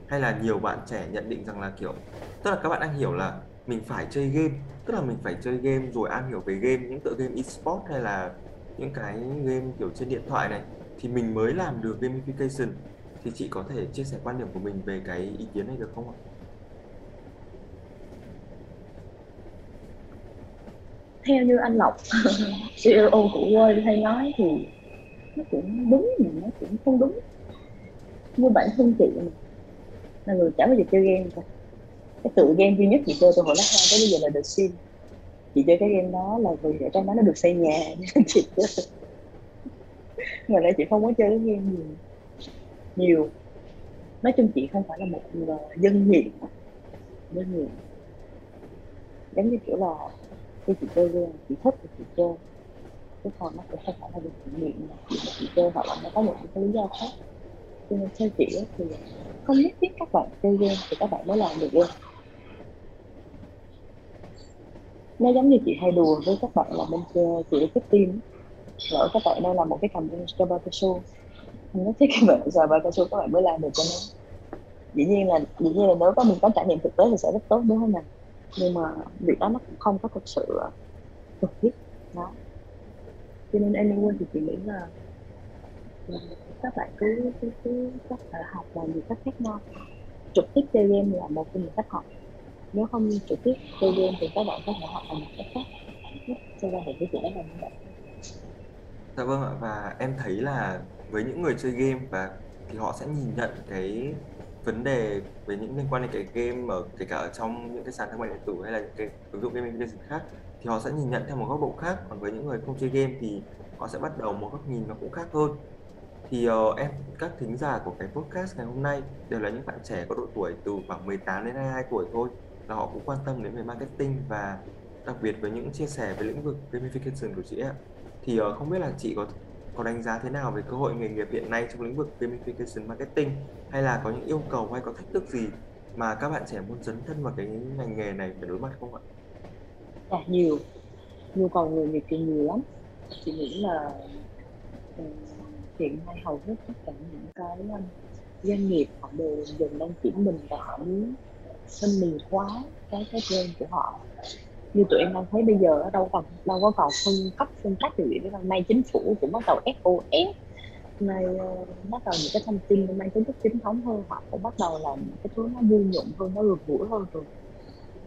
hay là nhiều bạn trẻ nhận định rằng là kiểu tức là các bạn đang hiểu là mình phải chơi game tức là mình phải chơi game rồi am hiểu về game những tựa game esports hay là những cái game kiểu trên điện thoại này thì mình mới làm được gamification thì chị có thể chia sẻ quan điểm của mình về cái ý kiến này được không ạ? Theo như anh Lộc CEO của Word hay nói thì nó cũng đúng mà nó cũng không đúng. Như bản thân chị mà, là người chả bao giờ chơi game cả. Cái tựa game duy nhất chị chơi từ hồi lớp 2 tới bây giờ là The Sims. Chị chơi cái game đó là vì ở trong đó nó được xây nhà. Nên chị chơi. Ngoài ra chị không có chơi cái game nhiều nhiều. Nói chung chị không phải là một người dân nghiện dân nghiện. Giống như kiểu là khi chị chơi game chị thích thì chị chơi chứ còn nó cũng không phải là được chị nghiện mà chị, chị chơi hoặc là nó có một cái lý do khác. Cho nên theo chị thì không nhất thiết các bạn chơi game thì các bạn mới làm được game nó giống như chị hay đùa với các bạn là bên chơi chị thích team lỡ các bạn đang làm một cái campaign cho bao cao su không nhất thiết các bạn giờ bao cao su các bạn mới làm được cho nó. Dĩ nhiên là dĩ nhiên là nếu có mình có trải nghiệm thực tế thì sẽ rất tốt đúng không nào? Nhưng mà việc đó nó cũng không có thực sự cần thiết đó. Cho nên anyway thì chị nghĩ là, là các bạn cứ cứ cứ các bạn học và nhiều cách khác nhau. Trực tiếp chơi game là một trong những cách học. Nếu không trực tiếp chơi game thì các bạn có thể học bằng một cách khác. Cho ra được cái chuyện đó là như vậy. Dạ vâng ạ và em thấy là với những người chơi game và thì họ sẽ nhìn nhận cái vấn đề về những liên quan đến cái game ở kể cả ở trong những cái sàn thương mại điện tử hay là những cái ứng dụng gamification khác thì họ sẽ nhìn nhận theo một góc độ khác. Còn với những người không chơi game thì họ sẽ bắt đầu một góc nhìn nó cũng khác hơn. Thì uh, em các thính giả của cái podcast ngày hôm nay đều là những bạn trẻ có độ tuổi từ khoảng 18 đến 22 tuổi thôi là họ cũng quan tâm đến về marketing và đặc biệt với những chia sẻ về lĩnh vực gamification của chị ạ. Thì uh, không biết là chị có có đánh giá thế nào về cơ hội nghề nghiệp hiện nay trong lĩnh vực gamification marketing? Hay là có những yêu cầu hay có thách thức gì mà các bạn trẻ muốn dấn thân vào cái ngành nghề này phải đối mặt không ạ? À, nhiều. Nhu cầu nghề nghiệp thì nhiều lắm. Chị nghĩ là ờ, hiện nay hầu hết tất cả những cái ờ, doanh nghiệp họ đều dần đang chuyển mình và họ muốn thân mình quá cái cái brand của họ như tụi em đang thấy bây giờ đâu còn đâu có còn phân cấp phân tách được gì nay chính phủ cũng bắt đầu SOS nay uh, bắt đầu những cái thông tin mang tính chất chính thống hơn họ cũng bắt đầu làm cái thứ nó vui nhộn hơn nó gần gũi hơn rồi.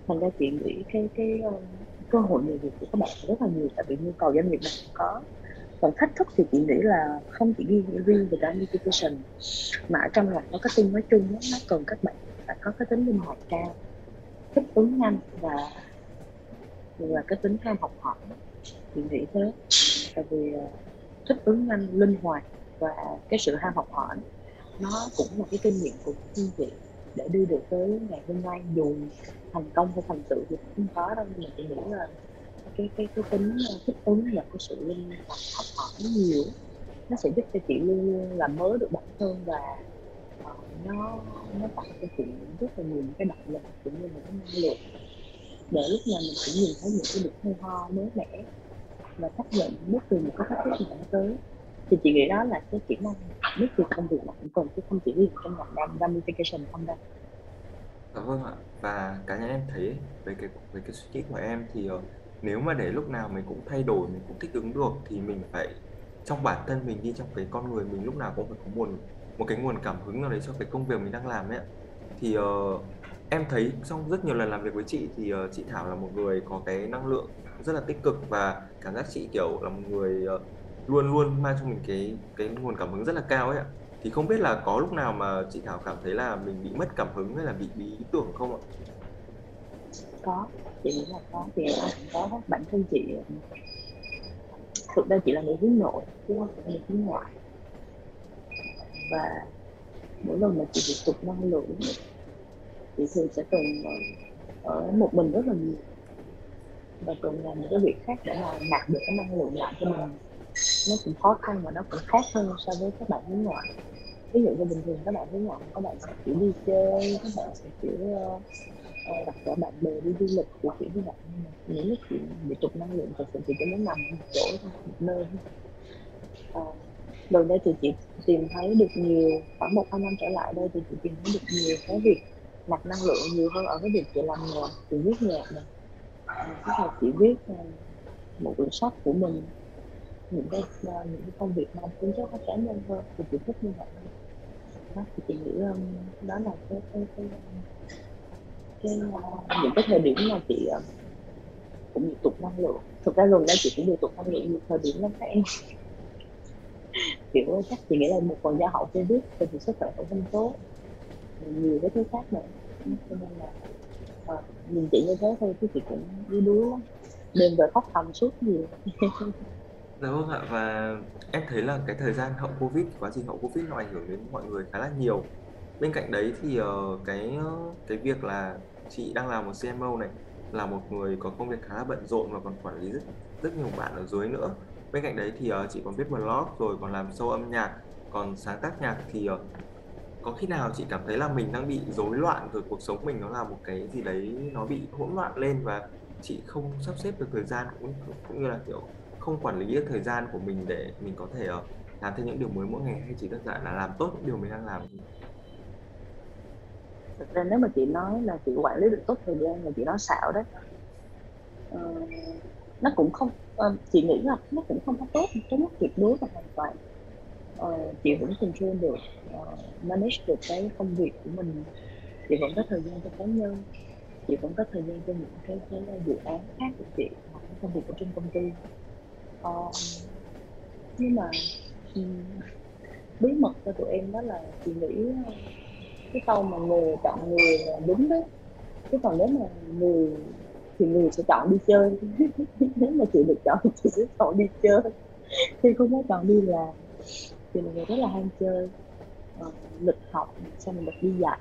Thành ra chị nghĩ cái cái uh, cơ hội nghề nghiệp của các bạn rất là nhiều tại vì nhu cầu doanh nghiệp này có. Còn thách thức thì chị nghĩ là không chỉ riêng riêng về gamification mà ở trong ngành marketing nói chung đó, nó cần các bạn phải có cái tính linh hoạt cao thích ứng nhanh và và cái tính ham học hỏi. Chị nghĩ thế. Tại vì ờ, thích ứng nhanh linh hoạt và cái sự ham học hỏi nó cũng là cái kinh nghiệm của chương chị để đi được tới ngày hôm nay. Dù thành công hay thành tựu thì không có đâu nhưng mà chị nghĩ là cái cái cái tính ờ, thích ứng và cái sự linh hoạt học hỏi nhiều nó sẽ giúp cho chị luôn luôn làm mới được bản thân và uh, nó nó tạo cho chị rất là nhiều cái động lực cũng như là cái năng lượng để lúc nào mình cũng nhìn thấy những cái được hay ho mới mẻ và xác nhận bất từ một cái thách thức nào tới thì chị nghĩ đó là cái kỹ năng biết từ công việc mà cũng cần chứ không chỉ riêng trong ngành gamification không đâu Dạ vâng ạ. Và cá nhân em thấy về cái về cái suy nghĩ của em thì ờ, nếu mà để lúc nào mình cũng thay đổi, mình cũng thích ứng được thì mình phải trong bản thân mình đi trong cái con người mình lúc nào cũng phải có nguồn một cái nguồn cảm hứng nào đấy cho cái công việc mình đang làm ấy. Thì uh, em thấy trong rất nhiều lần làm việc với chị thì uh, chị Thảo là một người có cái năng lượng rất là tích cực và cảm giác chị kiểu là một người uh, luôn luôn mang cho mình cái cái nguồn cảm hứng rất là cao ấy ạ. Thì không biết là có lúc nào mà chị Thảo cảm thấy là mình bị mất cảm hứng hay là bị bí ý tưởng không ạ? có chị nghĩ là có. Thì ờ, có bản thân chị thực ra chị là người hướng nội chứ không? Phải người hướng ngoại. Và mỗi lần mà chị bị tụt năng lượng chị thường sẽ cần ờ, ở một mình rất là nhiều. Và cần làm những cái việc khác để mà nạp được cái năng lượng lại cho mình. Nó cũng khó khăn và nó cũng khác hơn so với các bạn hướng ngoại. Ví dụ như bình thường các bạn hướng ngoại các bạn sẽ chỉ đi chơi các bạn sẽ kiểu uh, gặp bạn bè đi du lịch của kiểu như vậy. Nhưng mà những cái chuyện bị trục năng lượng thật sự thì chỉ muốn nằm một chỗ một nơi à, gần đây thì chị tìm thấy được nhiều khoảng một hai năm trở lại đây thì chị tìm thấy được nhiều cái việc nạp năng lượng nhiều hơn ở cái việc chị làm nhạc chị viết nhạc này tức là chị viết ờ, một quyển sách của mình những cái ờ, những cái công việc mang tính chất các cá nhân hơn thì chị thích như vậy. Đó thì chị nghĩ đó là cái cái cái, cái, ờ, những cái thời điểm mà chị cũng bị tụt năng lượng. Thực ra gần đây chị cũng bị tụt năng lượng nhiều thời điểm lắm các em. Kiểu chắc chị nghĩ là một phần do hậu covid thì vì sức khỏe cũng không tốt nhiều cái thứ khác nữa cho nên là à, nhìn chị như thế thôi chứ chị cũng đuối đuối lắm đêm rồi khóc thầm suốt nhiều Dạ vâng ạ và em thấy là cái thời gian hậu Covid, quá trình hậu Covid nó ảnh hưởng đến mọi người khá là nhiều. Bên cạnh đấy thì ờ, cái ờ, cái việc là chị đang làm một CMO này là một người có công việc khá là bận rộn và còn quản lý rất rất nhiều bạn ở dưới nữa. Bên cạnh đấy thì chị còn viết blog rồi còn làm show âm nhạc, còn sáng tác nhạc thì có khi nào chị cảm thấy là mình đang bị rối loạn rồi cuộc sống mình nó là một cái gì đấy nó bị hỗn loạn lên và chị không sắp xếp được thời gian cũng cũng như là kiểu không quản lý được thời gian của mình để mình có thể uh, làm thêm những điều mới mỗi ngày hay chỉ đơn giản là làm tốt những điều mình đang làm? Thực ra nếu mà chị nói là chị quản lý được tốt thời gian thì chị nói xạo đấy. Ờ, nó cũng không uh, chị nghĩ là nó cũng không có tốt cái mức tuyệt đối và hoàn toàn. Ờ, chị vẫn control được uh, manage được cái công việc của mình. Chị vẫn có thời gian cho cá nhân chị vẫn có thời gian cho những cái cái dự án khác của chị hoặc công việc ở trên công ty. Uh, nhưng mà bí mật cho tụi em đó là chị nghĩ cái câu mà người chọn người là đúng đấy chứ còn nếu mà người thì người sẽ chọn đi chơi. Nếu mà chị được chọn chị sẽ chọn đi chơi. Thì không có chọn đi làm thì là người rất là ham chơi. Ờ, lịch học xong mình lịch đi dạy.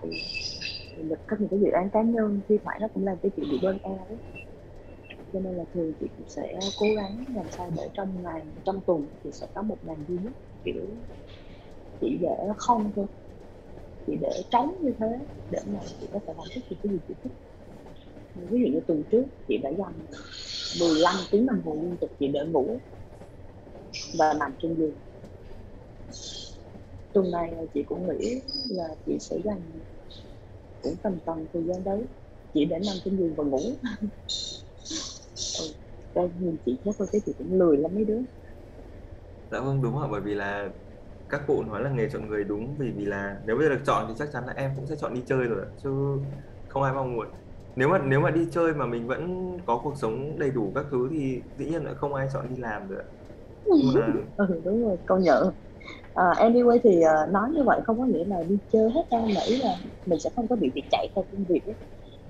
Lịch có những cái dự án cá nhân thi thoảng nó cũng làm cái chị bị đơn e đấy cho nên là thường chị cũng sẽ cố gắng làm sao để trong ngày trong tuần thì sẽ có một ngày duy nhất kiểu chỉ để không thôi. Chị để trống như thế để mà chị có thể làm tất cả cái gì chị thích. Ví dụ như tuần trước chị đã dành 15 tiếng đồng hồ liên tục chị để ngủ và nằm trên giường tuần này chị cũng nghĩ là chị sẽ dành cũng tầm tầm thời gian đấy chị để nằm trên giường và ngủ. Ừ. Đây, nhìn chị chắc thôi cái chị cũng lười lắm mấy đứa. Dạ vâng đúng ạ bởi vì là các cụ nói là nghề chọn người đúng vì vì là nếu bây giờ được chọn thì chắc chắn là em cũng sẽ chọn đi chơi rồi chứ không ai mong muốn. Nếu mà nếu mà đi chơi mà mình vẫn có cuộc sống đầy đủ các thứ thì dĩ nhiên là không ai chọn đi làm được mà... ừ đúng rồi công nhận uh, anyway thì uh, nói như vậy không có nghĩa là đi chơi hết đâu mà ý là mình sẽ không có bị việc chạy theo công việc ấy.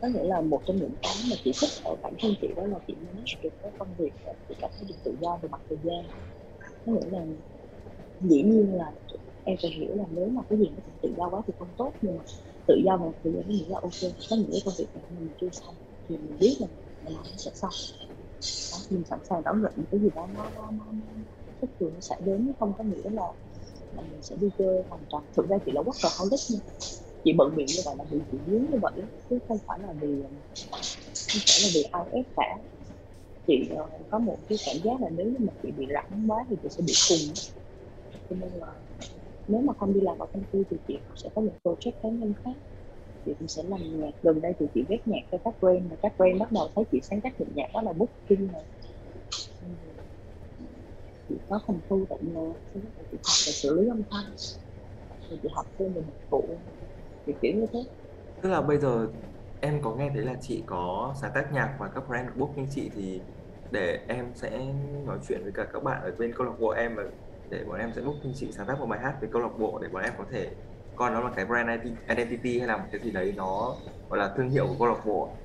có nghĩa là một trong những cái mà chị thích ở bản thân chị đó là chị manage được cái công việc chị cảm thấy được tự do về mặt thời gian có nghĩa là dĩ nhiên là em phải hiểu là nếu mà cái gì nó tự do quá thì không tốt nhưng mà tự do về thời gian có nghĩa là ok có những cái công việc này mình chưa xong thì mình biết là mình nó sẽ xong đó, mình sẵn sàng đón nhận cái gì đó nó nó nó, nó thích thì nó sẽ đến không có nghĩa là là mình sẽ đi chơi hoàn toàn. Thực ra chị là quốc workaholic nha. Chị bận miệng như vậy là vì chị muốn như vậy chứ không phải là vì không phải là vì ai ép cả. Chị uh, có một cái cảm giác là nếu như mà chị bị rảnh quá thì chị sẽ bị khùng cho nên là nếu mà không đi làm ở công ty thì chị sẽ có một project cá nhân khác. Chị cũng sẽ làm nhạc. Gần đây thì chị viết nhạc cho các brand và các brand bắt đầu thấy chị sáng tác được nhạc đó là booking này chị có phòng thu tại nhà chị học về xử lý âm thanh. Rồi chị học thêm về một vụ. Thì kiểu như thế. Tức là bây giờ em có nghe thấy là chị có sáng tác nhạc và các brand booking chị thì để em sẽ nói chuyện với cả các bạn ở bên câu lạc bộ em và để bọn em sẽ booking chị sáng tác một bài hát với câu lạc bộ để bọn em có thể coi nó là cái brand identity hay là một cái gì đấy nó gọi là thương hiệu của câu lạc bộ.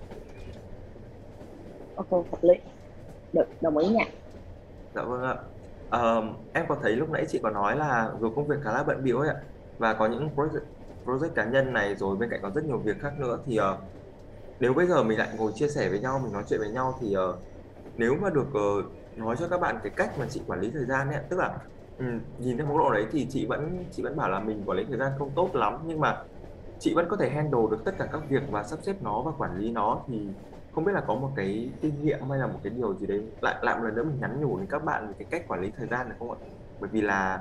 Ok hợp lý. Được đồng ý nha. Dạ vâng ạ uh, em có thấy lúc nãy chị có nói là dù công việc khá là bận bịu ấy ạ và có những project, project cá nhân này rồi bên cạnh có rất nhiều việc khác nữa thì uh, nếu bây giờ mình lại ngồi chia sẻ với nhau mình nói chuyện với nhau thì uh, nếu mà được uh, nói cho các bạn cái cách mà chị quản lý thời gian ấy tức là Ừ, nhìn theo góc độ đấy thì chị vẫn chị vẫn bảo là mình quản lý thời gian không tốt lắm nhưng mà chị vẫn có thể handle được tất cả các việc và sắp xếp nó và quản lý nó thì không biết là có một cái kinh nghiệm hay là một cái điều gì đấy lại lại một lần nữa mình nhắn nhủ đến các bạn về cái cách quản lý thời gian này không ạ bởi vì là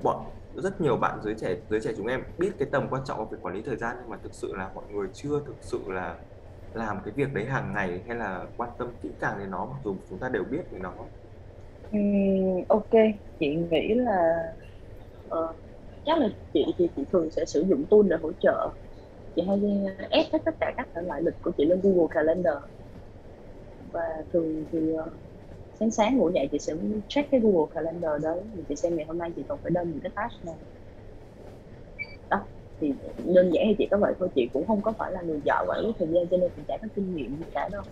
bọn rất nhiều bạn giới trẻ giới trẻ chúng em biết cái tầm quan trọng của việc quản lý thời gian nhưng mà thực sự là mọi người chưa thực sự là làm cái việc đấy hàng ngày hay là quan tâm kỹ càng đến nó mặc dù chúng ta đều biết về nó Ừm, ok, chị nghĩ là, uh, chắc là chị thì chị thường sẽ sử dụng tool để hỗ trợ. Chị hay ép hết tất cả các loại lịch của chị lên Google Calendar. Và thường thì, ờ, sáng sáng ngủ dậy chị sẽ check cái Google Calendar đấy, thì chị xem ngày hôm nay chị còn phải đơn những cái task nào. Đó, thì đơn giản thì chị có vậy thôi, chị cũng không có phải là người giỏi quản lý thời gian cho nên chị chả có kinh nghiệm gì cả đâu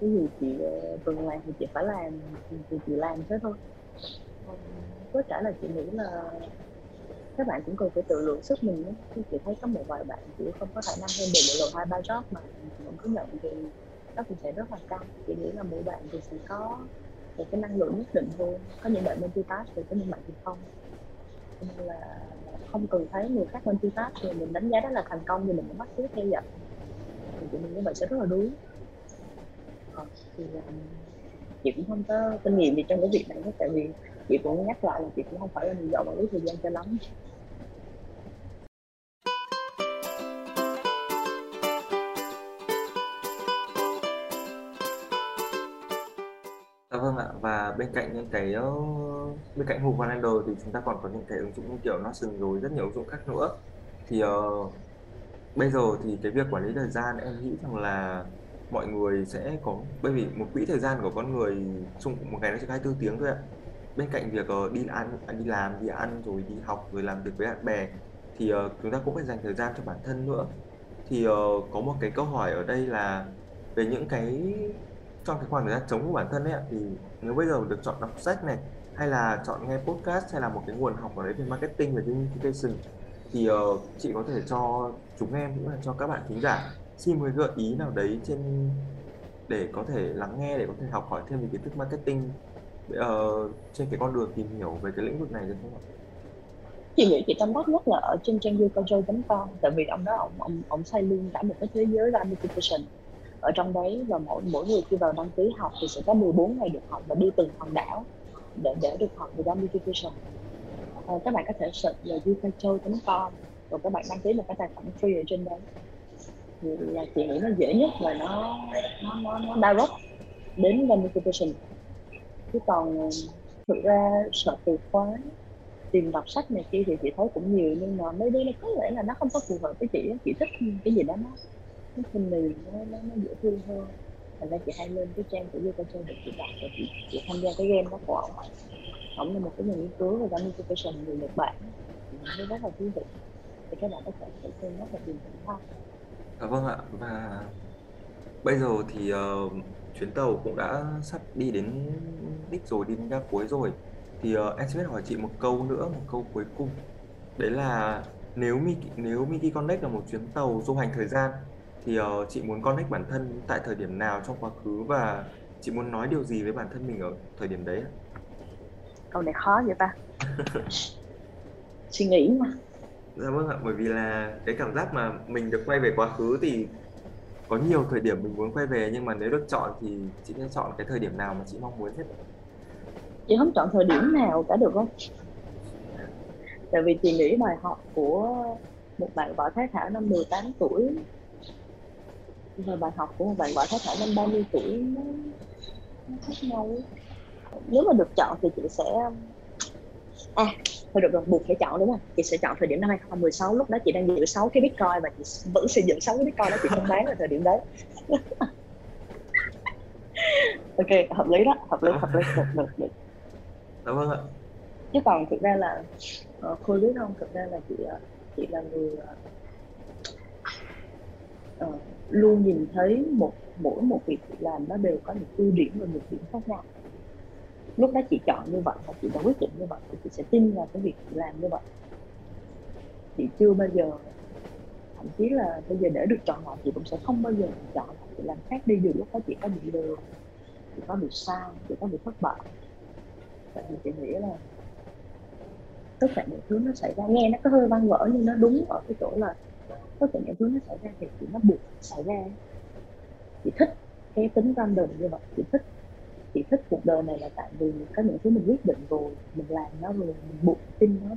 cái gì chị ờ, cần làm thì chị phải làm thì chị làm thế thôi với cả là chị nghĩ là các bạn cũng cần phải tự lượng sức mình nhé. Chị thấy có một vài bạn chỉ không có khả năng handle được lần hai ba job mà vẫn cứ nhận thì đó thì sẽ rất là cao chị nghĩ là mỗi bạn thì sẽ có một cái năng lượng nhất định thôi có những bạn multitask thì có những bạn thì không. Nên là không cần thấy người khác multitask thì mình đánh giá đó là thành công thì mình cũng bắt chước theo vậy. Thì chị nghĩ như vậy sẽ rất là đúng. Thì ờ, chị cũng không có kinh nghiệm gì trong cái việc này hết, tại vì chị cũng nhắc lại là chị cũng không phải là người giỏi quản lý thời gian cho lắm. Bên cạnh những cái uh, bên cạnh Hùng Calendar thì chúng ta còn có những cái ứng dụng như kiểu Notion rồi rất nhiều ứng dụng khác nữa. Thì uh, bây giờ thì cái việc quản lý thời gian em nghĩ rằng là mọi người sẽ có bởi vì một quỹ thời gian của con người chung một ngày nó chỉ 24 tiếng thôi ạ. Bên cạnh việc uh, đi ăn à, đi làm đi ăn rồi đi học rồi làm việc với bạn bè thì uh, chúng ta cũng phải dành thời gian cho bản thân nữa. Thì uh, có một cái câu hỏi ở đây là về những cái trong cái khoảng thời gian chống của bản thân ấy thì nếu bây giờ được chọn đọc sách này hay là chọn nghe podcast hay là một cái nguồn học ở đấy về marketing về communication thì uh, chị có thể cho chúng em cũng là cho các bạn thính giả xin một gợi ý nào đấy trên để có thể lắng nghe để có thể học hỏi thêm về kiến thức marketing uh, trên cái con đường tìm hiểu về cái lĩnh vực này được không ạ? chị nghĩ chị tâm đắc nhất là ở trên trang youculture.com tại vì ông đó ông ông ông xây luôn cả một cái thế giới gamification ở trong đấy và mỗi mỗi người khi vào đăng ký học thì sẽ có 14 ngày được học và đi từng hòn đảo để để được học về gamification. À, các bạn có thể search là youtube.com rồi các bạn đăng ký một cái tài khoản free ở trên đấy. Thì là chị nghĩ nó dễ nhất và nó nó nó, nó direct đến gamification. Chứ còn ờ, thực ra sợ từ khóa tìm đọc sách này kia thì chị thấy cũng nhiều nhưng mà mấy đứa nó có lẽ là nó không có phù hợp với chị chị thích cái gì đó nó cái kinh mì nó, nó, nó dễ thương hơn. Thành ra chị hay lên cái trang của Yoga Chơi để chị đọc và chị, chị tham gia cái game đó của ông ông là một cái nhà nghiên cứu về gamification người Nhật Bản. Nó rất là thú vị. Thì các bạn có thể thử xem rất là tìm hiểu Dạ vâng ạ. Và bây giờ thì uh, chuyến tàu cũng đã sắp đi đến đích rồi đi đến ga cuối rồi. Thì uh, em sẽ biết hỏi chị một câu nữa một câu cuối cùng. Đấy là nếu Miki, nếu Miki Connect là một chuyến tàu du hành thời gian thì uh, chị muốn connect bản thân tại thời điểm nào trong quá khứ và chị muốn nói điều gì với bản thân mình ở thời điểm đấy câu này khó vậy ta? Suy nghĩ mà. Dạ vâng ạ bởi vì là cái cảm giác mà mình được quay về quá khứ thì có nhiều thời điểm mình muốn quay về nhưng mà nếu được chọn thì chị sẽ chọn cái thời điểm nào mà chị mong muốn nhất chị không chọn thời điểm nào cả được không? Tại vì chị nghĩ bài học của một bạn võ thái thảo năm 18 tuổi và bài học của một bạn võ thái thảo năm 30 tuổi nó, nó khác nhau. Nếu mà được chọn thì chị sẽ à thôi được rồi buộc phải chọn đúng không? Chị sẽ chọn thời điểm năm 2016 lúc đó chị đang giữ 6 cái bitcoin và chị vẫn xây dựng 6 cái bitcoin đó chị không bán ở thời điểm đấy. Ok hợp lý đó hợp lý hợp lý được được được. Dạ vâng ạ. Chứ còn thực ra là uh, khôi biết không? Thực ra là chị uh, chị là người uh, luôn nhìn thấy một, mỗi một việc chị làm nó đều có một ưu điểm và nhược điểm khác nhau. Lúc đó chị chọn như vậy và chị đã quyết định như vậy thì chị sẽ tin vào cái việc chị làm như vậy. Chị chưa bao giờ, thậm chí là bây giờ để được chọn lại chị cũng sẽ không bao giờ chọn chị làm khác đi, dù lúc đó chị có bị lừa chị có bị sai, chị có bị thất bại. Tại vì chị nghĩ là tất cả mọi thứ nó xảy ra nghe nó có hơi văn vở nhưng nó đúng ở cái chỗ là tất cả những thứ nó xảy ra thì chị nó buộc xảy ra. Chị thích cái tính random như vậy, chị thích chị thích cuộc đời này là tại vì có những thứ mình quyết định rồi, mình làm nó rồi, mình buộc tin nó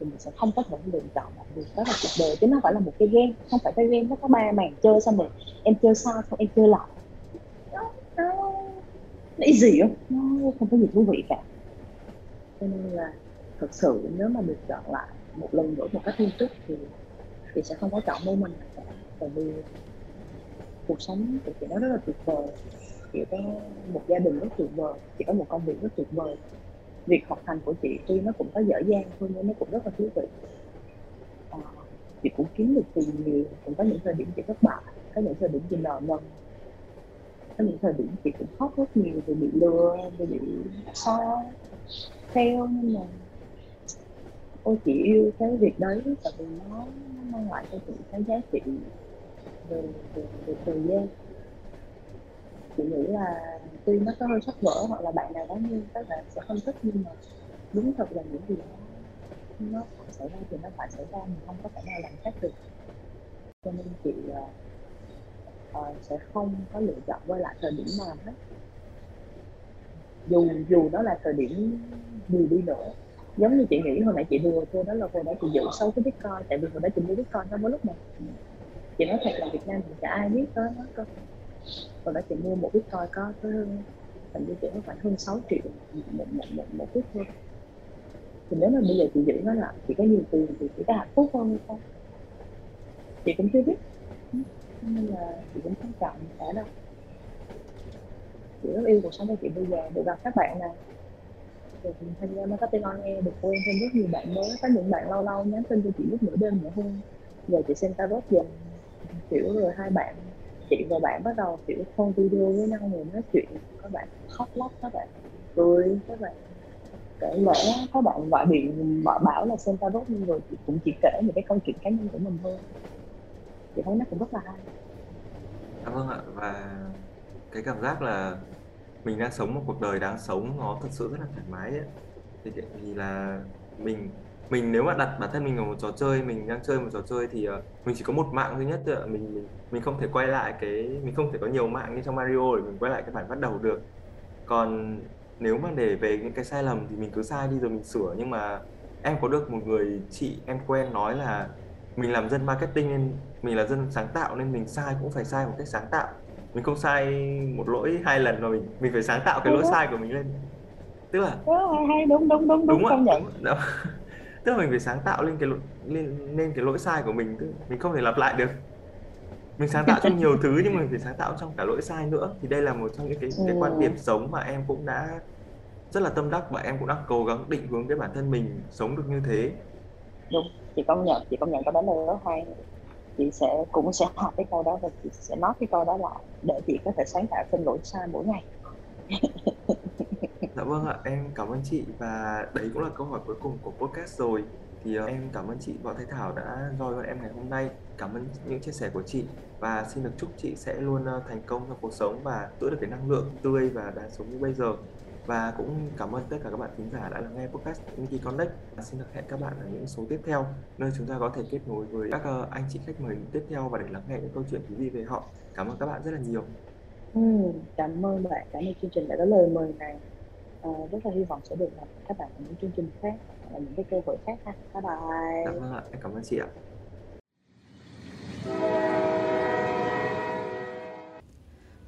thì mình sẽ không có thể lựa chọn lại vì đó là cuộc đời. Chứ nó phải là một cái game, không phải cái game nó có ba màn chơi xong rồi em chơi sao xong em chơi lại. Nó nó nó gì không nó không có gì thú vị cả. Cho nên là thật sự nếu mà được chọn lại một lần nữa một cách nghiêm túc thì thì sẽ không có chọn môn mình. Tại vì cuộc sống của chị nó rất là tuyệt vời. Chị có một gia đình rất tuyệt vời chị có một công việc rất tuyệt vời. Việc học hành của chị tuy nó cũng có dở dang thôi nhưng nó cũng rất là thú vị. À, chị cũng kiếm được tiền nhiều cũng có những thời điểm chị thất bại có những thời điểm chị nợ nần. Có những thời điểm chị cũng khóc rất nhiều vì bị lừa vì bị sao theo nhưng mà cô chỉ yêu cái việc đấy tại vì nó, nó mang lại cho chị cái giá trị về, về, về thời gian. Chị nghĩ là tuy nó có hơi sắc vỡ hoặc là bạn nào đó như các bạn sẽ không thích nhưng mà đúng thật là những gì đó nó xảy ra thì nó phải xảy ra mình không có thể nào làm khác được. Cho nên chị uh, uh, sẽ không có lựa chọn quay lại thời điểm nào hết. Dù dù đó là thời điểm gì đi nữa giống như chị nghĩ hồi nãy chị đùa thôi đó là hồi nãy chị giữ sâu cái bitcoin tại vì hồi nãy chị mua bitcoin trong cái lúc này chị nói thật là việt nam thì chả ai biết tới nó cơ hồi đó chị mua một bitcoin có tới hình như chị có khoảng hơn 6 triệu, một một một một chút thôi. Thì nếu mà bây giờ chị giữ nó lại, chị có nhiều tiền thì chị có hạnh phúc hơn hay không? Chị cũng chưa biết. Nên là chị cũng không trọng cả đâu chị rất yêu cuộc sống của chị bây giờ, được gặp các bạn này được tham gia marketing on air được quen thêm rất nhiều bạn mới có những bạn lâu lâu nhắn tin cho chị lúc nửa đêm nữa hơn giờ chị xem tarot dần kiểu rồi hai bạn chị và bạn bắt đầu kiểu phone video với nhau rồi nói chuyện. Các bạn khóc lóc các bạn cười các bạn kể lẽ các bạn gọi điện bảo, bảo là xem tarot nhưng rồi chị cũng chỉ kể những cái câu chuyện cá nhân của mình thôi. Chị thấy nó cũng rất là hay. Cảm ơn ạ và cái cảm giác là mình đang sống một cuộc đời đáng sống nó thật sự rất là thoải mái ấy. Thì, vì là mình mình nếu mà đặt bản thân mình vào một trò chơi mình đang chơi một trò chơi thì uh, mình chỉ có một mạng duy nhất thôi mình, mình mình không thể quay lại cái mình không thể có nhiều mạng như trong Mario để mình quay lại cái bản bắt đầu được. Còn nếu mà để về những cái sai lầm thì mình cứ sai đi rồi mình sửa. Nhưng mà em có được một người chị em quen nói là mình làm dân marketing nên mình là dân sáng tạo nên mình sai cũng phải sai một cách sáng tạo mình không sai một lỗi hai lần mà mình mình phải sáng tạo cái lỗi sai của mình lên. Tức là hay, hay đúng đúng đúng đúng, đúng nhận. Tức là mình phải sáng tạo lên cái lên lên cái lỗi sai của mình tức mình không thể lặp lại được. Mình sáng tạo trong nhiều thứ nhưng mà mình phải sáng tạo trong cả lỗi sai nữa. Thì đây là một trong những cái cái quan điểm sống mà em cũng đã rất là tâm đắc và em cũng đang cố gắng định hướng cái bản thân mình sống được như thế. Đúng chị công nhận chị công nhận cái đó là rất hay chị sẽ cũng sẽ học cái câu đó và chị sẽ nói cái câu đó lại để chị có thể sáng tạo trên lỗi sai mỗi ngày. Dạ vâng ạ em cảm ơn chị và đấy cũng là câu hỏi cuối cùng của podcast rồi. Thì uh, em cảm ơn chị Võ Thái Thảo đã roi với em ngày hôm nay. Cảm ơn những chia sẻ của chị và xin được chúc chị sẽ luôn uh, thành công trong cuộc sống và giữ được cái năng lượng tươi và đáng sống như bây giờ và cũng cảm ơn tất cả các bạn khán giả đã lắng nghe podcast Mickey Connect. Và xin được hẹn các bạn ở những số tiếp theo nơi chúng ta có thể kết nối với các uh, anh chị khách mời tiếp theo và để lắng nghe những câu chuyện thú vị về họ. Cảm ơn các bạn rất là nhiều. Ừ, cảm ơn bạn. Cảm ơn chương trình đã có lời mời này. À, rất là hy vọng sẽ được gặp các bạn ở những chương trình khác ở những cái cơ hội khác ha. Bye bye. Dạ vâng ạ. Cảm ơn chị ạ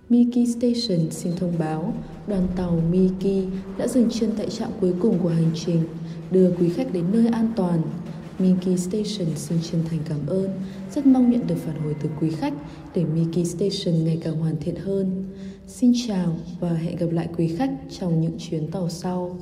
Miki Station xin thông báo đoàn tàu Miki đã dừng chân tại trạm cuối cùng của hành trình, đưa quý khách đến nơi an toàn. Miki Station xin chân thành cảm ơn, rất mong nhận được phản hồi từ quý khách để Miki Station ngày càng hoàn thiện hơn. Xin chào và hẹn gặp lại quý khách trong những chuyến tàu sau.